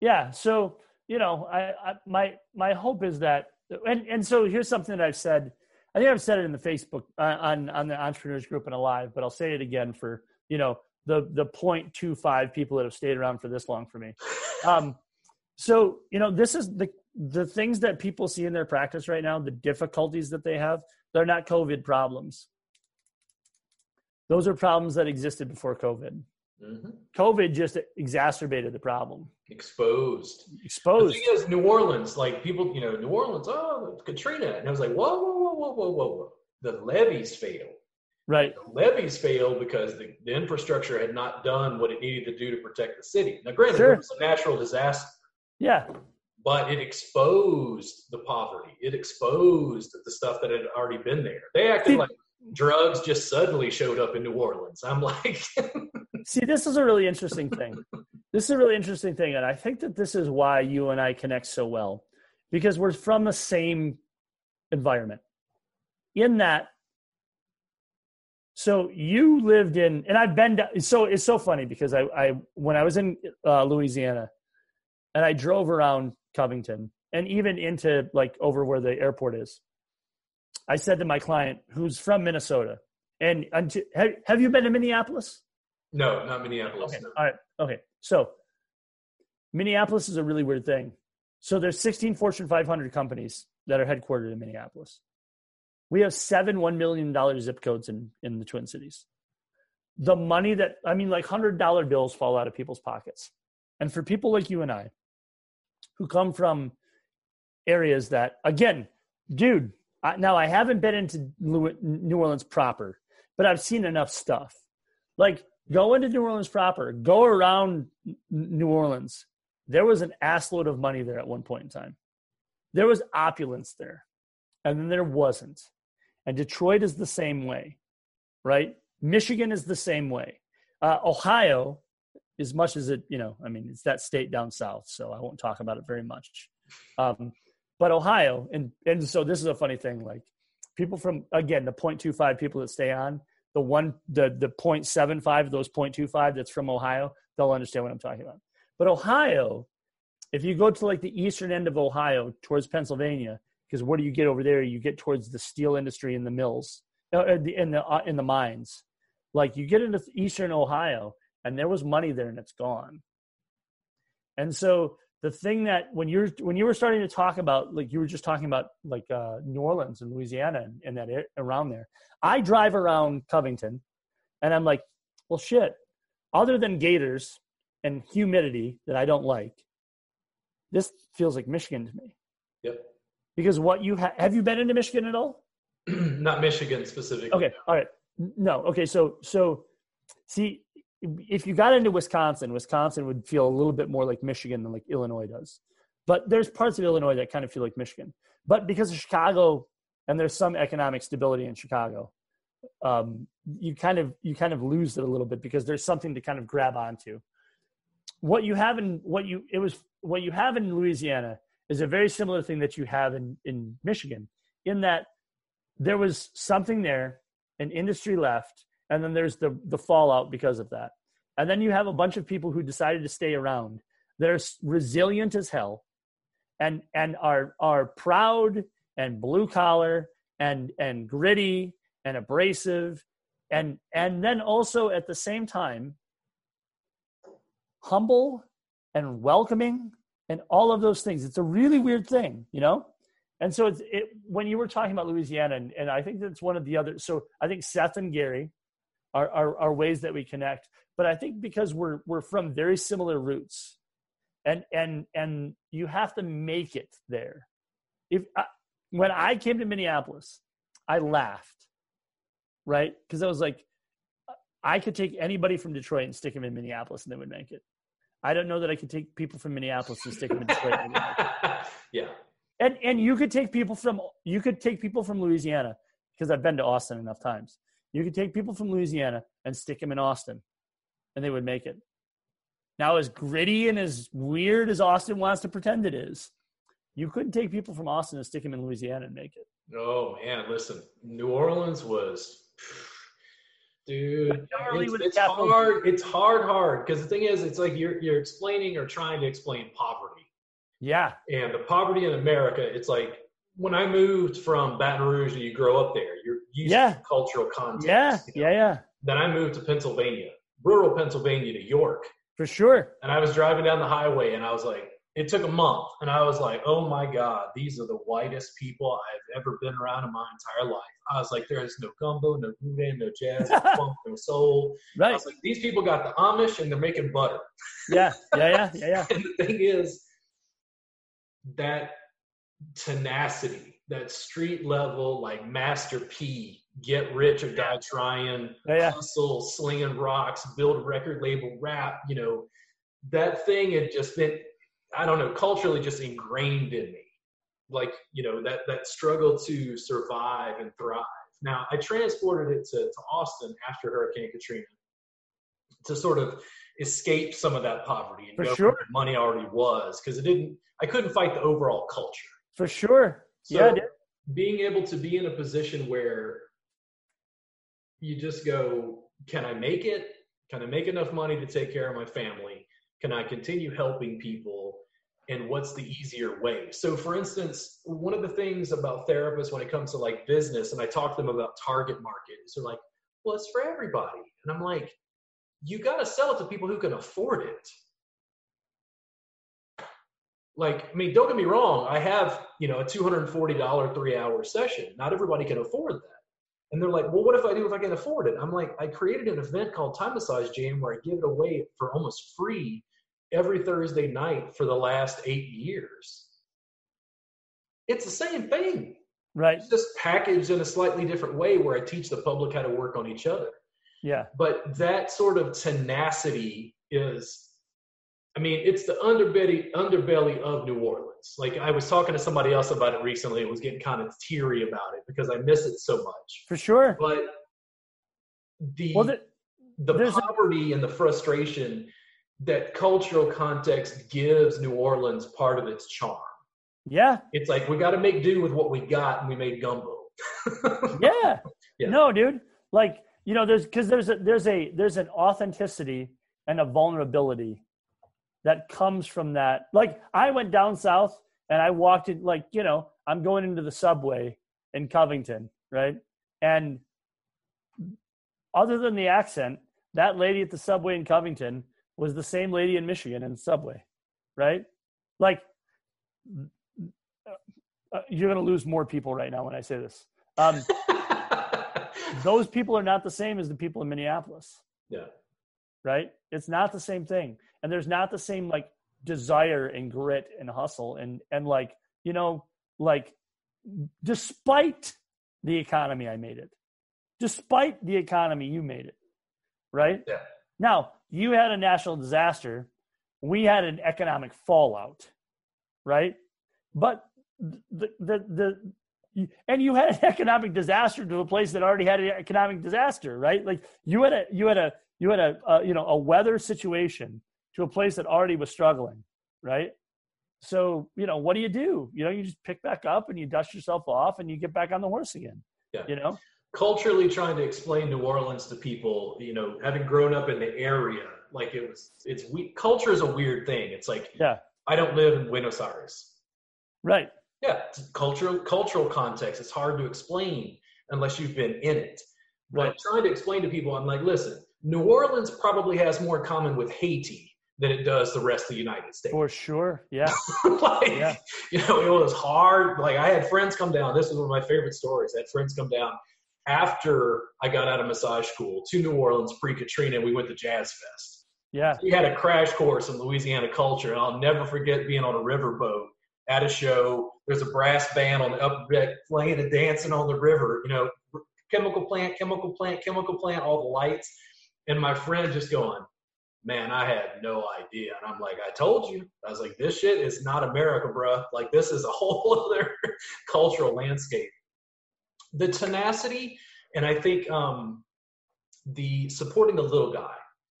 Yeah. So, you know, I, I my my hope is that and and so here's something that I've said. I think I've said it in the Facebook uh, on on the entrepreneurs group and alive, but I'll say it again for, you know, the the 0.25 people that have stayed around for this long for me. [LAUGHS] Um so, you know, this is the the things that people see in their practice right now, the difficulties that they have, they're not COVID problems. Those are problems that existed before COVID. Mhm. COVID just exacerbated the problem. Exposed. The Exposed. thing is, New Orleans, like people, you know, New Orleans, oh, Katrina. And I was like, whoa, whoa, whoa, whoa, whoa, whoa. The levees failed. Right. The levees failed because the, the infrastructure had not done what it needed to do to protect the city. Now, granted, Sure. it was a natural disaster, Yeah. but it exposed the poverty. It exposed the stuff that had already been there. They acted See- like drugs just suddenly showed up in New Orleans. I'm like, [LAUGHS] See, this is a really interesting thing. This is a really interesting thing. And I think that this is why you and I connect so well because we're from the same environment. In that, so you lived in, and I've been, so it's so funny because I, I when I was in uh, Louisiana and I drove around Covington and even into like over where the airport is, I said to my client who's from Minnesota, and until, have, have you been to Minneapolis? no, not Minneapolis. Okay. no. All right. Okay. So Minneapolis is a really weird thing. So there's 16 Fortune 500 companies that are headquartered in Minneapolis. We have seven $1 million zip codes in, in the Twin Cities. The money that, I mean, like $100 bills fall out of people's pockets. And for people like you and I, who come from areas that, again, dude, I, now I haven't been into New Orleans proper, but I've seen enough stuff. Like, go into New Orleans proper, go around New Orleans. There was an assload of money there at one point in time. There was opulence there, and then there wasn't. And Detroit is the same way, right? Michigan is the same way. Uh, Ohio, as much as it, you know, I mean, it's that state down south, so I won't talk about it very much. Um, but Ohio, and and so this is a funny thing. Like people from again the 0.25 people that stay on, the one the the 0.75 those 0.25 that's from ohio they'll understand what i'm talking about but ohio if you go to like the eastern end of ohio towards pennsylvania because what do you get over there you get towards the steel industry and the mills uh, in the in the, uh, in the mines like you get into eastern ohio and there was money there and it's gone and so the thing that when you're when you were starting to talk about like you were just talking about like uh, New Orleans and Louisiana and, and that around there, I drive around Covington, and I'm like, well, shit. Other than gators and humidity that I don't like, this feels like Michigan to me. Yep. Because what you ha- have you been into Michigan at all? [CLEARS THROAT] not Michigan specifically. Okay, all right. No, okay. So so see, if you got into Wisconsin, Wisconsin would feel a little bit more like Michigan than like Illinois does. but there's parts of Illinois that kind of feel like Michigan. But because of Chicago, and there's some economic stability in Chicago, um, you kind of you kind of lose it a little bit because there's something to kind of grab onto. What you have in what you it was what you have in Louisiana is a very similar thing that you have in in Michigan, in that there was something there, an industry left, and then there's the the fallout because of that, and then you have a bunch of people who decided to stay around. They're resilient as hell, and and are are proud and blue collar and and gritty and abrasive and and then also at the same time humble and welcoming and all of those things it's a really weird thing you know and so it's it when you were talking about louisiana and, and i think that's one of the other so i think seth and gary are, are, are ways that we connect but i think because we're we're from very similar roots and and and you have to make it there if I, when i came to minneapolis i laughed right? Because I was like, I could take anybody from Detroit and stick them in Minneapolis and they would make it. I don't know that I could take people from Minneapolis and stick them in Detroit. [LAUGHS] yeah. And and you could take people from you could take people from Louisiana because I've been to Austin enough times. You could take people from Louisiana and stick them in Austin, and they would make it. Now, as gritty and as weird as Austin wants to pretend it is, you couldn't take people from Austin and stick them in Louisiana and make it. Oh man, listen, New Orleans was dude it's, it's hard it's hard hard because the thing is it's like you're you're explaining or trying to explain poverty. Yeah. And the poverty in america it's like when i moved from baton rouge and you grow up there you're used yeah. to cultural context yeah. you know? yeah yeah. Then i moved to pennsylvania rural pennsylvania to york. For sure. And i was driving down the highway and i was like it took a month and i was like oh my god these are the whitest people i've ever been around in my entire life. I was like there's no gumbo no boudin no jazz no [LAUGHS] funk no soul. Right i was like these people got the amish and they're making butter. Yeah yeah [LAUGHS] yeah yeah yeah. And the thing is that tenacity that street level like master p get rich or die trying yeah, yeah. hustle slinging rocks build a record label rap you know that thing had just been I don't know, culturally just ingrained in me. Like, you know, that, that struggle to survive and thrive. Now, I transported it to, to Austin after Hurricane Katrina to sort of escape some of that poverty and For sure. money already was because it didn't, I couldn't fight the overall culture. For sure. So yeah, being able to be in a position where you just go, can I make it? Can I make enough money to take care of my family? Can I continue helping people? and what's the easier way. So, for instance, one of the things about therapists when it comes to like business, and I talk to them about target market, they're like, well, it's for everybody. And I'm like, you got to sell it to people who can afford it. Like, I mean, don't get me wrong, I have, you know, a $240 three hour session. Not everybody can afford that. And they're like, well, what if I do if I can afford it? I'm like, I created an event called Time Massage Jam where I give it away for almost free every Thursday night for the last eight years. It's the same thing. Right. It's just packaged in a slightly different way where I teach the public how to work on each other. Yeah. But that sort of tenacity is, I mean, it's the underbelly underbelly of New Orleans. Like I was talking to somebody else about it recently. It was getting kind of teary about it because I miss it so much. For sure. But the well, the, the poverty a- and the frustration that cultural context gives New Orleans part of its charm. Yeah. It's like we got to make do with what we got and we made gumbo. yeah. [LAUGHS] yeah. No, dude. Like, you know, there's cuz there's a there's a there's an authenticity and a vulnerability that comes from that. Like I went down south and I walked in like, you know, I'm going into the subway in Covington, right? And other than the accent, that lady at the subway in Covington was the same lady in Michigan in Subway, right? Like, uh, you're going to lose more people right now when I say this. Um, [LAUGHS] those people are not the same as the people in Minneapolis. Yeah. Right? It's not the same thing. And there's not the same like desire and grit and hustle and and like, you know, like despite the economy I made it. Despite the economy you made it. Right? Yeah. Now, you had a national disaster. We had an economic fallout. right? But the the the and you had an [LAUGHS] economic disaster to a place that already had an economic disaster, right? Like you had a you had a you had a, a you know a weather situation to a place that already was struggling, right? So you know what do you do? You know you just pick back up and you dust yourself off and you get back on the horse again. Yeah. You know culturally trying to explain New Orleans to people, you know, having grown up in the area, like it was, it's we culture is a weird thing. It's like, yeah, I don't live in Buenos Aires. Right. Yeah, cultural cultural context. It's hard to explain unless you've been in it. But right. trying to explain to people, I'm like, listen, New Orleans probably has more in common with Haiti than it does the rest of the United States. For sure. Yeah. [LAUGHS] like, yeah. you know, it was hard. Like I had friends come down. This was one of my favorite stories. I had friends come down after I got out of massage school to New Orleans pre Katrina. We went to Jazz Fest. Yeah. we had a crash course in Louisiana culture. And I'll never forget being on a riverboat at a show. There's a brass band on the upper deck playing and dancing on the river. You know, chemical plant, chemical plant, chemical plant, all the lights. And my friend just going, man, I had no idea. And I'm like, I told you. I was like, this shit is not America, bro. Like, this is a [LAUGHS] whole other cultural landscape the tenacity and I think um, the supporting the little guy.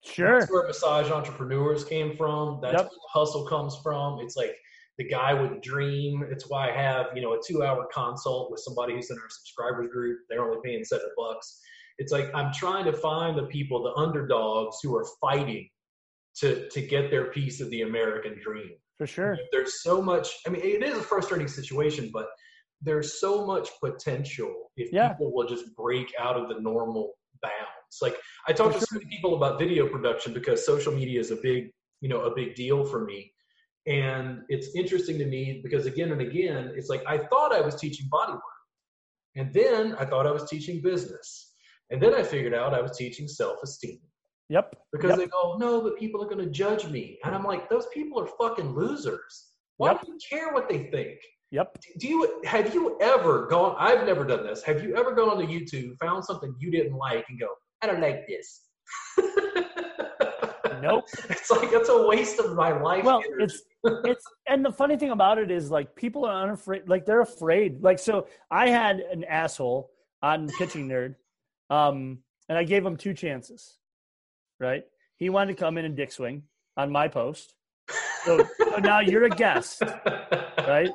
Sure. That's where massage entrepreneurs came from. That's yep. where the hustle comes from. It's like the guy with a dream. It's why I have, you know, a two hour consult with somebody who's in our subscribers group. They're only paying seven bucks. It's like I'm trying to find the people, the underdogs who are fighting to to get their piece of the American dream. For sure. There's so much I mean, it is a frustrating situation, but there's so much potential if yeah. people will just break out of the normal bounds. Like I talk to so many people about video production because social media is a big, you know, a big deal for me. And it's interesting to me because again and again, it's like I thought I was teaching bodywork. And then I thought I was teaching business. And then I figured out I was teaching self-esteem. Yep. Because yep. they go, no, but people are going to judge me. And I'm like, those people are fucking losers. Why yep. do you care what they think? Yep. Do you have you ever gone? I've never done this. Have you ever gone on the YouTube, found something you didn't like, and go, I don't like this? [LAUGHS] nope. It's like that's a waste of my life. Well, energy. it's [LAUGHS] it's and the funny thing about it is like people are unafraid. Like they're afraid. Like so, I had an asshole on Pitching Nerd, um, and I gave him two chances. Right? He wanted to come in and dick swing on my post. So, so now you're a guest, right?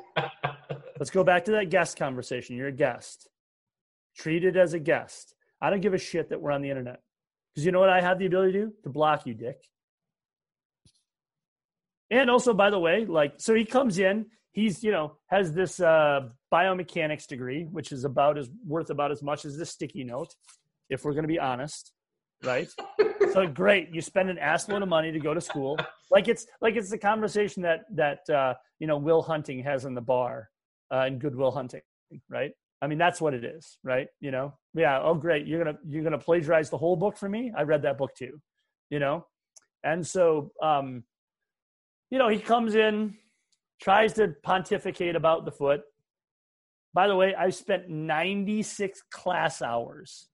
Let's go back to that guest conversation. You're a guest. Treat it as a guest. I don't give a shit that we're on the internet. Because you know what I have the ability to do? To block you, dick. And also, by the way, like, so he comes in, he's, you know, has this uh, biomechanics degree, which is about as worth about as much as this sticky note, if we're going to be honest, right? [LAUGHS] so great, you spend an assload of money to go to school. Like it's like it's the conversation that that uh, you know Will Hunting has in the bar uh, in Good Will Hunting, right? I mean, that's what it is, right? You know, yeah. Oh, great. You're gonna you're gonna plagiarize the whole book for me. I read that book too, you know, and so um, you know he comes in, tries to pontificate about the foot. By the way, I spent 96 class hours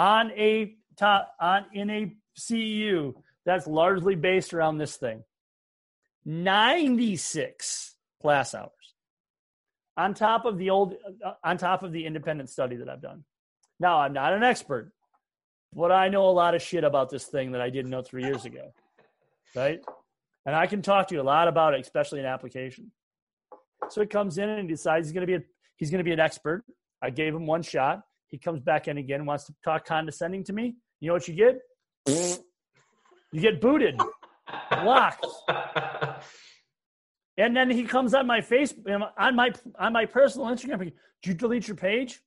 on a top on in a CEU that's largely based around this thing. 96 class hours on top of the old uh, on top of the independent study that I've done. Now, I'm not an expert, but I know a lot of shit about this thing that I didn't know 3 years ago. Right? And I can talk to you a lot about it, especially in application. So he comes in and decides he's going to be a, he's going to be an expert. I gave him one shot. He comes back in again, wants to talk condescending to me. You know what you get? [LAUGHS] you get booted, blocked. [LAUGHS] And then he comes on my face on my on my personal Instagram. Did you delete your page?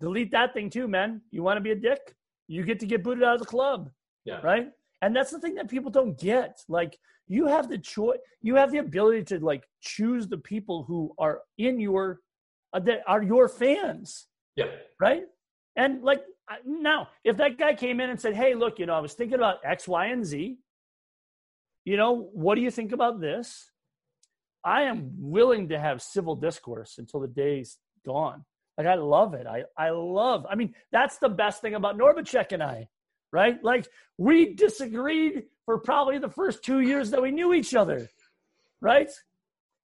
Delete that thing too, man. You want to be a dick? You get to get booted out of the club. Yeah. Right. And that's the thing that people don't get. Like you have the choice. You have the ability to like choose the people who are in your uh, that are your fans. Yeah. Right. And like now, if that guy came in and said, "Hey, look, you know, I was thinking about X, Y, and Z. You know, what do you think about this?" I am willing to have civil discourse until the day's gone. Like I love it. I I love. I mean, that's the best thing about Norbachek and I, right? Like we disagreed for probably the first two years that we knew each other, right?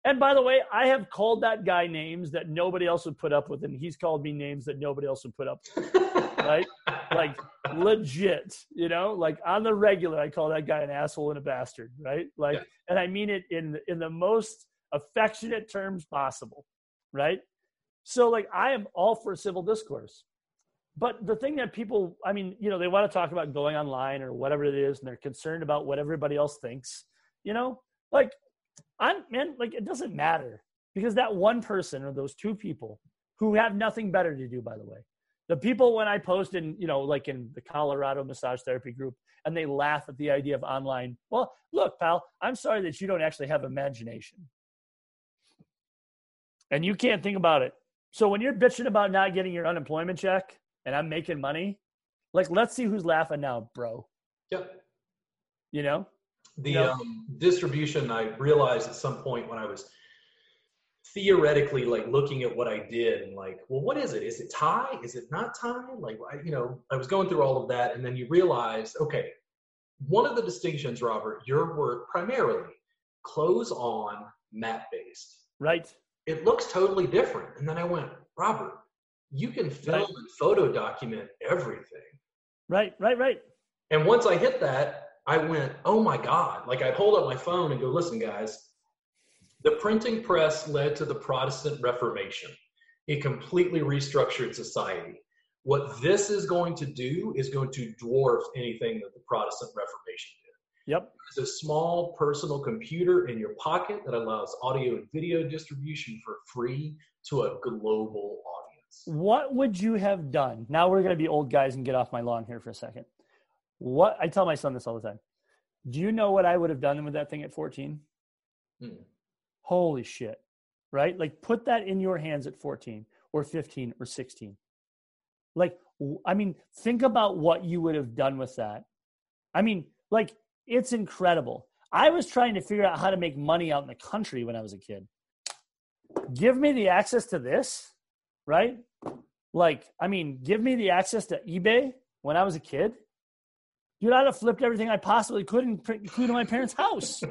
And by the way, I have called that guy names that nobody else would put up with, and he's called me names that nobody else would put up with. right? [LAUGHS] Like legit, you know, like on the regular, I call that guy an asshole and a bastard, right? Like, yeah. and I mean it in in the most affectionate terms possible, right? So, like, I am all for civil discourse. But the thing that people, I mean, you know, they want to talk about going online or whatever it is, and they're concerned about what everybody else thinks, you know, like, I'm, man, like, it doesn't matter because that one person or those two people who have nothing better to do, by the way, the people when I post in, you know, like in the Colorado massage therapy group, and they laugh at the idea of online. Well, look, pal, I'm sorry that you don't actually have imagination. And you can't think about it. So when you're bitching about not getting your unemployment check and I'm making money, like let's see who's laughing now, bro. Yep. You know? The know? Um, distribution I realized at some point when I was theoretically like looking at what I did and like, well, what is it? Is it Thai? Is it not Thai? Like, I, you know, I was going through all of that, and then you realize, okay, one of the distinctions, Robert, your work primarily close on map based. Right. It looks totally different, and then I went, Robert, you can film right. and photo document everything. Right. Right. Right. And once I hit that, I went, oh my God. Like I'd hold up my phone and go, listen, guys, the printing press led to the Protestant Reformation. It completely restructured society. What this is going to do is going to dwarf anything that the Protestant Reformation did. Yep. It's a small personal computer in your pocket that allows audio and video distribution for free to a global audience. What would you have done? Now we're going to be old guys and get off my lawn here for a second. What I tell my son this all the time. Do you know what I would have done with that thing at 14? Hmm. Holy shit. Right? Like put that in your hands at 14 or 15 or 16. Like, I mean, think about what you would have done with that. I mean, like, it's incredible. I was trying to figure out how to make money out in the country when I was a kid. Give me the access to this, right? Like, I mean, give me the access to eBay when I was a kid. Dude, I'd have flipped everything I possibly could, including my parents' house.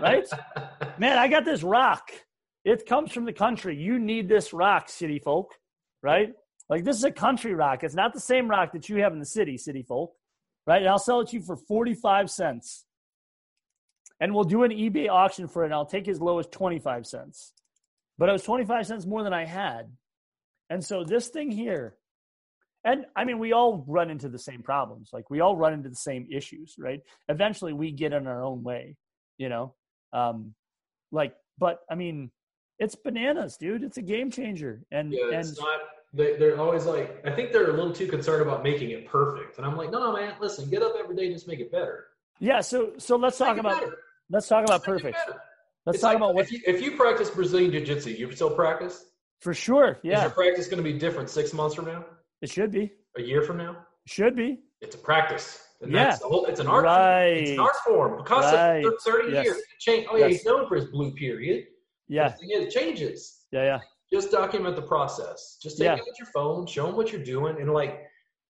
right? Man, I got this rock. It comes from the country. You need this rock, city folk. Right? Like this is a country rock. It's not the same rock that you have in the city, city folk. Right? And I'll sell it to you for 45 cents. And we'll do an eBay auction for it, and I'll take as low as 25 cents. But it was 25 cents more than I had. And so this thing here, and I mean, we all run into the same problems. Like we all run into the same issues, right? Eventually, we get in our own way, you know. Um, like, but I mean, it's bananas, dude. It's a game changer. And yeah, it's and, not. They, they're always like, I think they're a little too concerned about making it perfect. And I'm like, no, no, man. Listen, get up every day and just make it better. Yeah. So, so let's talk about. Better. Let's talk about perfect. Let's it's talk like, about what. If you, if you practice Brazilian Jiu Jitsu, you still practice. For sure. Yeah. Is your practice going to be different six months from now? It should be. A year from now? Should be. It's a practice. And yeah. that's the whole, it's an art right. It's an art form. Because right. 30 yes. years. Change, oh, yeah, yes. he's known for his blue period. Yeah. It changes. Yeah, yeah. Just document the process. Just take yeah. it with your phone, show them what you're doing. And like,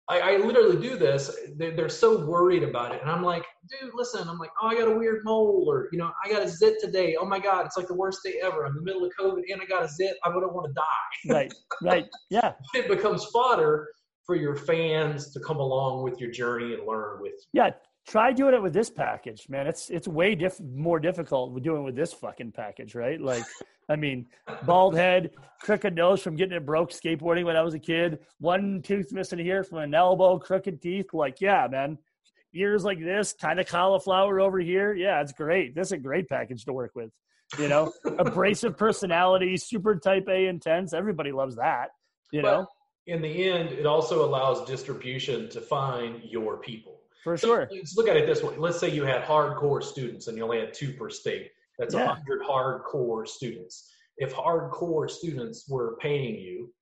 I, I literally do this. They're, they're, so worried about it. And I'm like, dude, listen, I'm like, oh, I got a weird mole or, you know, I got a zit today. Oh my God, it's like the worst day ever. I'm in the middle of COVID and I got a zit. I wouldn't want to die. [LAUGHS] Right, right. Yeah. it becomes fodder for your fans to come along with your journey and learn with you. Yeah, try doing it with this package, man. It's it's way diff- more difficult doing with this fucking package, right? Like, I mean, bald head, crooked nose from getting it broke skateboarding when I was a kid, one tooth missing here from an elbow, crooked teeth. Like, yeah, man. Ears like this, kind of cauliflower over here. Yeah, it's great. This is a great package to work with. You know, [LAUGHS] abrasive personality, super type A intense. Everybody loves that. You but, know, in the end, it also allows distribution to find your people. For sure. Let's look at it this way. Let's say you had hardcore students and you only had two per state. That's a yeah. 100 hardcore students. If hardcore students were paying you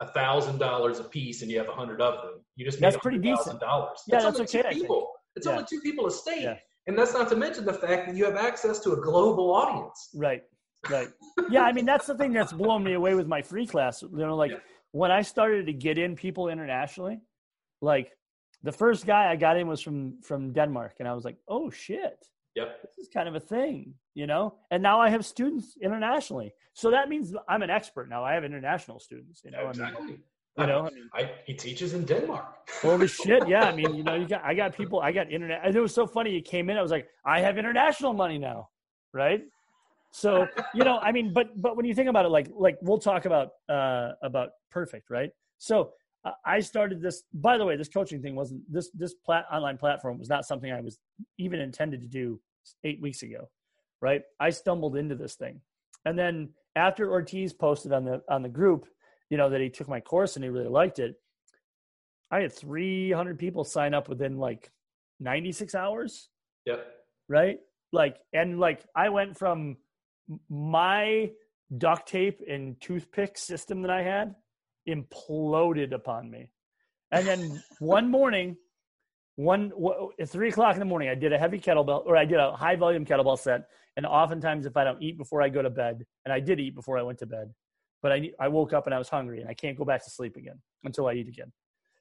a $1,000 a piece and you have a 100 of them, you just That's pretty decent. Dollars. Yeah, that's, that's okay. people. It's yeah. only two people a state. Yeah. And that's not to mention the fact that you have access to a global audience. Right. Right. yeah, I mean that's the thing that's blown me away with my free class. You know, like yeah when I started to get in people internationally, like the first guy I got in was from from Denmark, and I was like, oh shit. Yep. This is kind of a thing, you know. And now I have students internationally, so that means I'm an expert now. I have international students, you know. exactly. I mean, you know, I [LAUGHS] mean, I, he teaches in Denmark. [LAUGHS] holy shit, yeah. I mean, you know, you got I got people, I got internet. It was so funny. You came in, I was like, I have international money now, right? So you know, I mean, but but when you think about it, like like we'll talk about uh about perfect, right? So uh, I started this. By the way, this coaching thing wasn't this this plat, online platform was not something I was even intended to do eight weeks ago, right? I stumbled into this thing, and then after Ortiz posted on the on the group, you know that he took my course and he really liked it. I had 300 people sign up within like 96 hours, Yep. right? Like, and like I went from my duct tape and toothpick system that I had imploded upon me. And then [LAUGHS] one morning, one at three o'clock in the morning, I did a heavy kettlebell or I did a high volume kettlebell set. And oftentimes, if I don't eat before I go to bed, and I did eat before I went to bed, but I I woke up and I was hungry and I can't go back to sleep again until I eat again.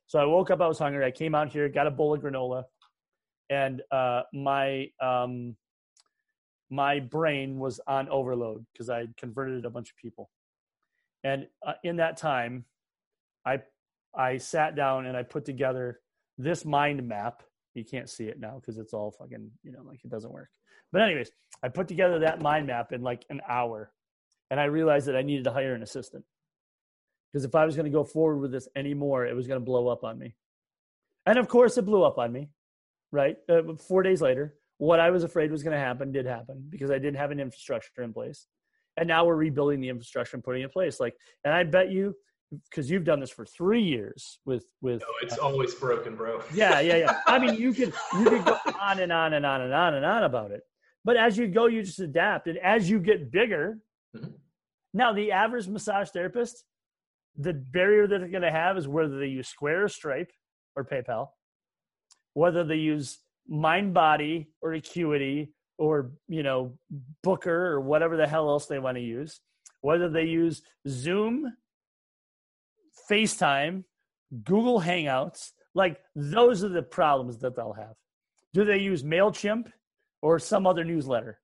So I woke up, I was hungry. I came out here, got a bowl of granola, and uh, my um, my brain was on overload because I converted a bunch of people. And uh, in that time, I I sat down and I put together this mind map. You can't see it now because it's all fucking you know like it doesn't work. But anyways, I put together that mind map in like an hour, and I realized that I needed to hire an assistant because if I was going to go forward with this anymore, it was going to blow up on me. And of course, it blew up on me. Right, uh, four days later, what I was afraid was going to happen did happen because I didn't have an infrastructure in place. And now we're rebuilding the infrastructure and putting it in place. Like, and I bet you, because you've done this for three years with with. No, it's always broken, bro. [LAUGHS] Yeah, yeah, yeah. I mean, you could you could go on and on and on and on and on about it. But as you go, you just adapt, and as you get bigger, Mhm. now the average massage therapist, the barrier that they're going to have is whether they use Square or Stripe or PayPal, whether they use MindBody or Acuity or you know Booker or whatever the hell else they want to use, whether they use Zoom, FaceTime, Google Hangouts, like those are the problems that they'll have. Do they use MailChimp or some other newsletter?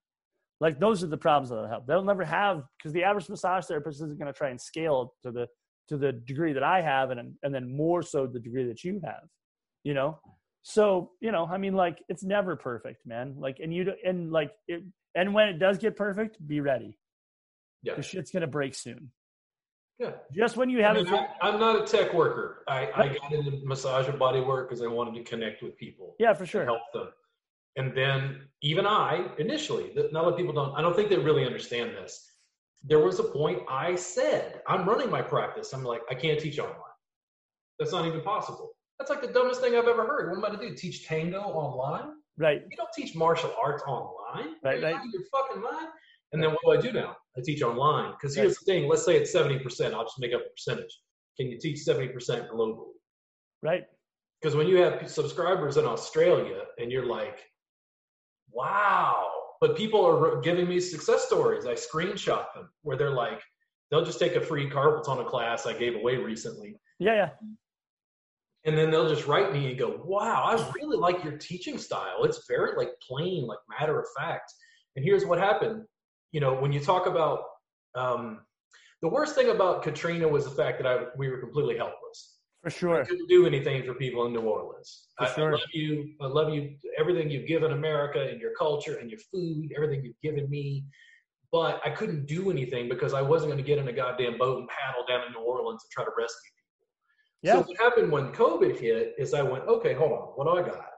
Like those are the problems that have. They'll never have because the average massage therapist isn't going to try and scale to the to the degree that I have and and then more so the degree that you have. You know? So, you know, I mean like it's never perfect, man. Like and you and like it and when it does get perfect, be ready. Yeah. The shit's going to break soon. Yeah. Just when you I have mean, it I, I'm not a tech worker. I, I got into massage and body work because I wanted to connect with people. Yeah, for sure. help them. And then even I, initially, not a lot of people don't, I don't think they really understand this. There was a point I said, I'm running my practice. I'm like, I can't teach online. That's not even possible. That's like the dumbest thing I've ever heard. What am I to do? Teach tango online? Right. You don't teach martial arts online. Right, Are you right. your fucking mind? And then what do I do now? I teach online. Because here's the thing. Let's say it's 70%. I'll just make up a percentage. Can you teach 70% globally? Right. Because when you have subscribers in Australia and you're like, wow, but people are giving me success stories. I screenshot them where they're like, they'll just take a free carpal tunnel class I gave away recently. Yeah, yeah. And then they'll just write me and go, wow, I really like your teaching style. It's very like plain, like matter of fact. And here's what happened. You know, when you talk about um, the worst thing about Katrina was the fact that I, we were completely helpless. For sure. I couldn't do anything for people in New Orleans. For I, sure. I love you. I love you. Everything you've given America and your culture and your food, everything you've given me. But I couldn't do anything because I wasn't going to get in a goddamn boat and paddle down to New Orleans and try to rescue people. Yeah. so what happened when COVID hit is I went, okay, hold on, what do I got?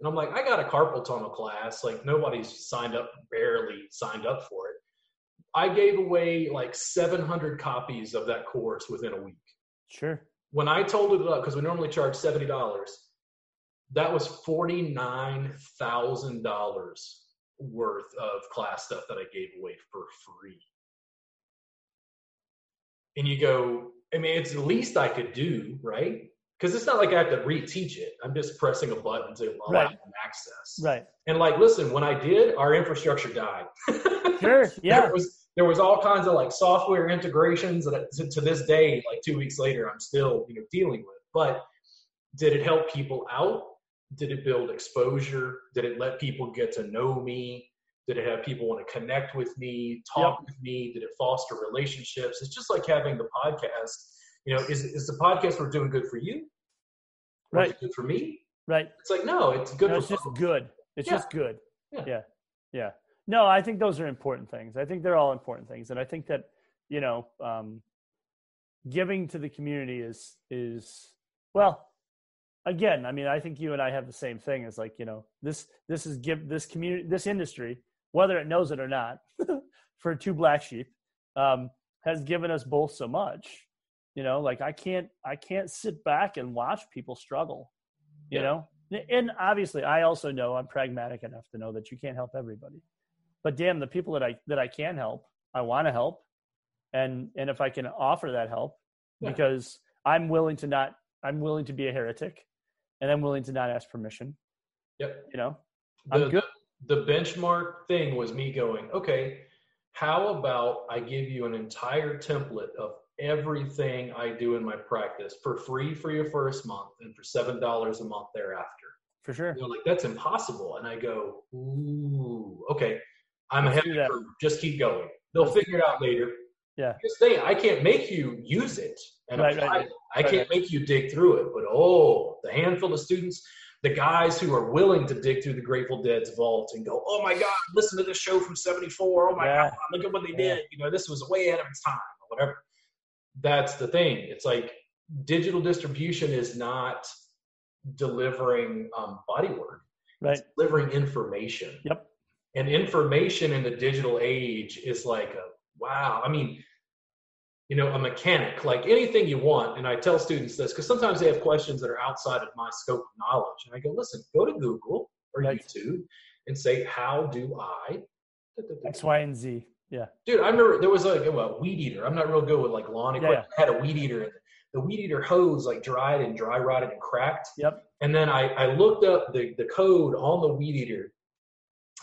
And I'm like, I got a carpal tunnel class. Like nobody's signed up, barely signed up for it. I gave away like 700 copies of that course within a week. Sure. When I told it up, because we normally charge $70, that was $49,000 worth of class stuff that I gave away for free. And you go, I mean, it's the least I could do, right? Because it's not like I have to reteach it. I'm just pressing a button to allow Right. access. Right. And like, listen, when I did, our infrastructure died. [LAUGHS] Sure. Yeah. There was there was all kinds of like software integrations that to, to this day, like two weeks later, I'm still you know dealing with. But did it help people out? did it build exposure? Did it let people get to know me? Did it have people want to connect with me, talk yep. with me? Did it foster relationships? It's just like having the podcast. You know, is is the podcast we're doing good for you? Right. good for me? Right. It's like no, it's good. No, it's just good. It's yeah. just good. Yeah. yeah. Yeah. No, I think those are important things. I think they're all important things, and I think that you know, um, giving to the community is is well again i mean i think you and i have the same thing as like you know this this is give this community this industry whether it knows it or not [LAUGHS] for two black sheep um, has given us both so much you know like i can't i can't sit back and watch people struggle you yeah. know and obviously i also know i'm pragmatic enough to know that you can't help everybody but damn the people that i that i can help i want to help and and if I can offer that help, yeah. because I'm willing to not, I'm willing to be a heretic, and I'm willing to not ask permission. Yep. You know, the, I'm good. The benchmark thing was me going, okay, how about I give you an entire template of everything I do in my practice for free for your first month and for seven dollars a month thereafter. For sure. They're like, that's impossible. And I go, ooh, okay. I'm a heavy ahead. Just keep going. They'll Let's figure it out later. Yeah. This thing, I can't make you use it and right, apply right, it. I right, can't make you dig through it. But oh, the handful of students, the guys who are willing to dig through the Grateful Dead's vault and go, oh my God, listen to this show from 74. Oh my yeah. God, look at what they yeah. did. You know, this was way ahead of its time or whatever. That's the thing. It's like digital distribution is not delivering um, body work. Right. It's delivering information. Yep. And information in the digital age is like a wow. I mean, you know, a mechanic, like anything you want. And I tell students this because sometimes they have questions that are outside of my scope of knowledge. And I go, listen, go to Google or right. YouTube and say, how do I? X, Y, and Z. Yeah. Dude, I remember there was like a weed eater. I'm not real good with like lawn equipment. Yeah, yeah. I had a weed eater and the weed eater hose like dried and dry rotted and cracked. Yep. And then I, I looked up the, the code on the weed eater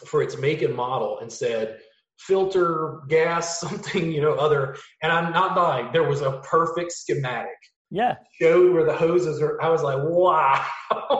for its make and model and said, filter gas [LAUGHS] something you know other. And i'm not lying there was a perfect schematic. Yeah. Showed where the hoses are i was like wow.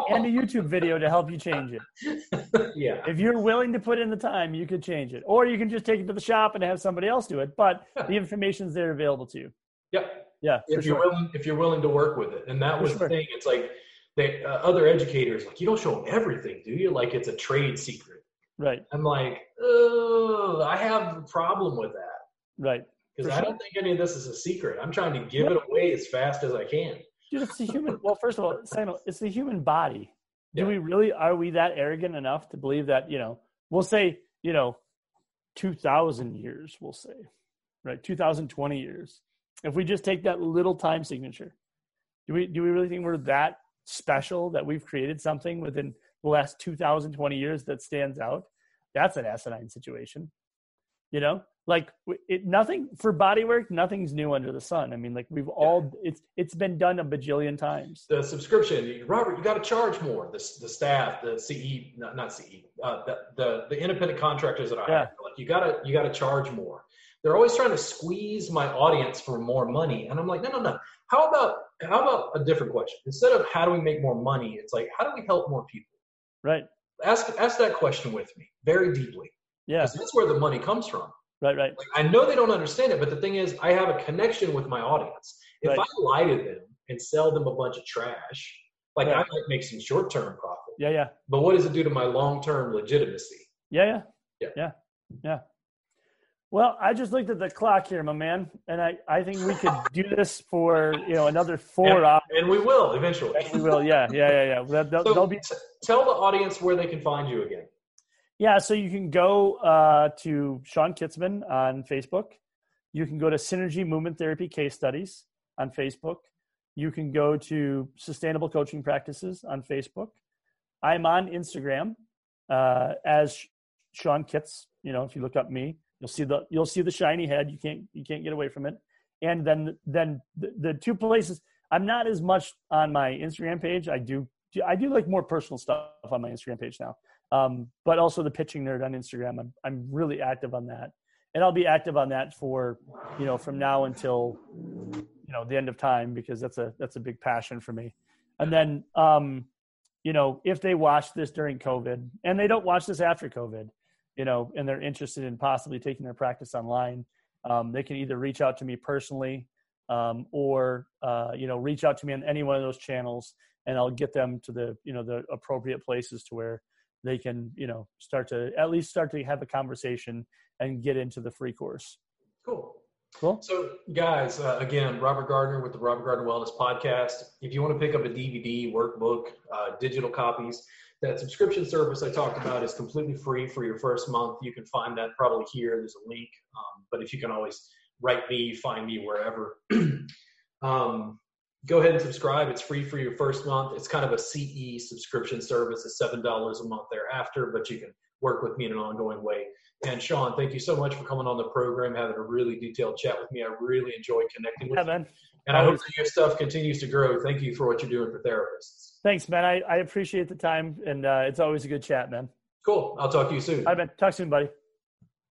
And a [LAUGHS] youtube video to help you change it. Yeah. If you're willing to put in the time you could change it. Or you can just take it to the shop and have somebody else do it but the information's there available to you. Yep yeah if you're sure. willing if you're willing to work with it. And that was sure. the thing it's like they, uh, other educators like you don't show them everything do you? Like it's a trade secret Right. I'm like, oh, I have a problem with that. Right. Because I don't think any of this is a secret. I'm trying to give it away as fast as I can. Dude, it's the human. well, first of all, Samuel, it's the human body. Do yeah. we really are we that arrogant enough to believe that you know? We'll say you know, two thousand years. We'll say, right? Two thousand twenty years. If we just take that little time signature, do we do we really think we're that special that we've created something within the last 2020 years that stands out that's an asinine situation. You know like it nothing for bodywork nothing's new under the sun. I mean like we've all it's it's been done a bajillion times. The subscription robert you got to charge more the, the staff the ce not, not ce uh, the, the the independent contractors that i yeah. have like you gotta you gotta charge more. They're always trying to squeeze my audience for more money and i'm like no no no. How about how about a different question? Instead of how do we make more money it's like how do we help more people Right. Ask ask that question with me very deeply. Yeah. That's where the money comes from. Right, right. Like, I know they don't understand it, but the thing is, I have a connection with my audience. If right. I lie to them and sell them a bunch of trash, like right. I might make some short term profit. Yeah, yeah. But what does it do to my long term legitimacy? Yeah, yeah, yeah, yeah, yeah. Well, I just looked at the clock here, my man, and I, I think we could do this for you know another four and, hours. And we will eventually. And we will, yeah, yeah, yeah, yeah. That, that, so be... t- tell the audience where they can find you again. Yeah, so you can go uh, to Sean Kitzman on Facebook. You can go to Synergy Movement Therapy Case Studies on Facebook. You can go to Sustainable Coaching Practices on Facebook. I'm on Instagram uh, as Sean Kitz. You know, if you look up me, You'll see the you'll see the shiny head. You can't you can't get away from it. And then then the, the two places I'm not as much on my Instagram page. I do I do like more personal stuff on my Instagram page now. Um, but also the pitching nerd on Instagram. I'm I'm really active on that, and I'll be active on that for you know from now until you know the end of time because that's a that's a big passion for me. And then um, you know, if they watch this during COVID and they don't watch this after COVID, you know, and they're interested in possibly taking their practice online, um, they can either reach out to me personally um, or uh, you know reach out to me on any one of those channels, and I'll get them to the you know the appropriate places to where they can you know start to at least start to have a conversation and get into the free course. Cool. Cool. So, guys, uh, again, Robert Gardner with the Robert Gardner Wellness Podcast. If you want to pick up a DVD, workbook, uh, digital copies, that subscription service I talked about is completely free for your first month. You can find that probably here. There's a link. Um, but if you can always write me, find me wherever. [CLEARS THROAT] um, go ahead and subscribe. It's free for your first month. It's kind of a CE subscription service. It's $7 a month thereafter, but you can work with me in an ongoing way. And Sean, thank you so much for coming on the program, having a really detailed chat with me. I really enjoyed connecting with yeah, you. Man. And I hope that your stuff continues to grow. Thank you for what you're doing for therapists. Thanks, man. I, I appreciate the time, and uh, it's always a good chat, man. Cool. I'll talk to you soon. Man. Talk soon, buddy.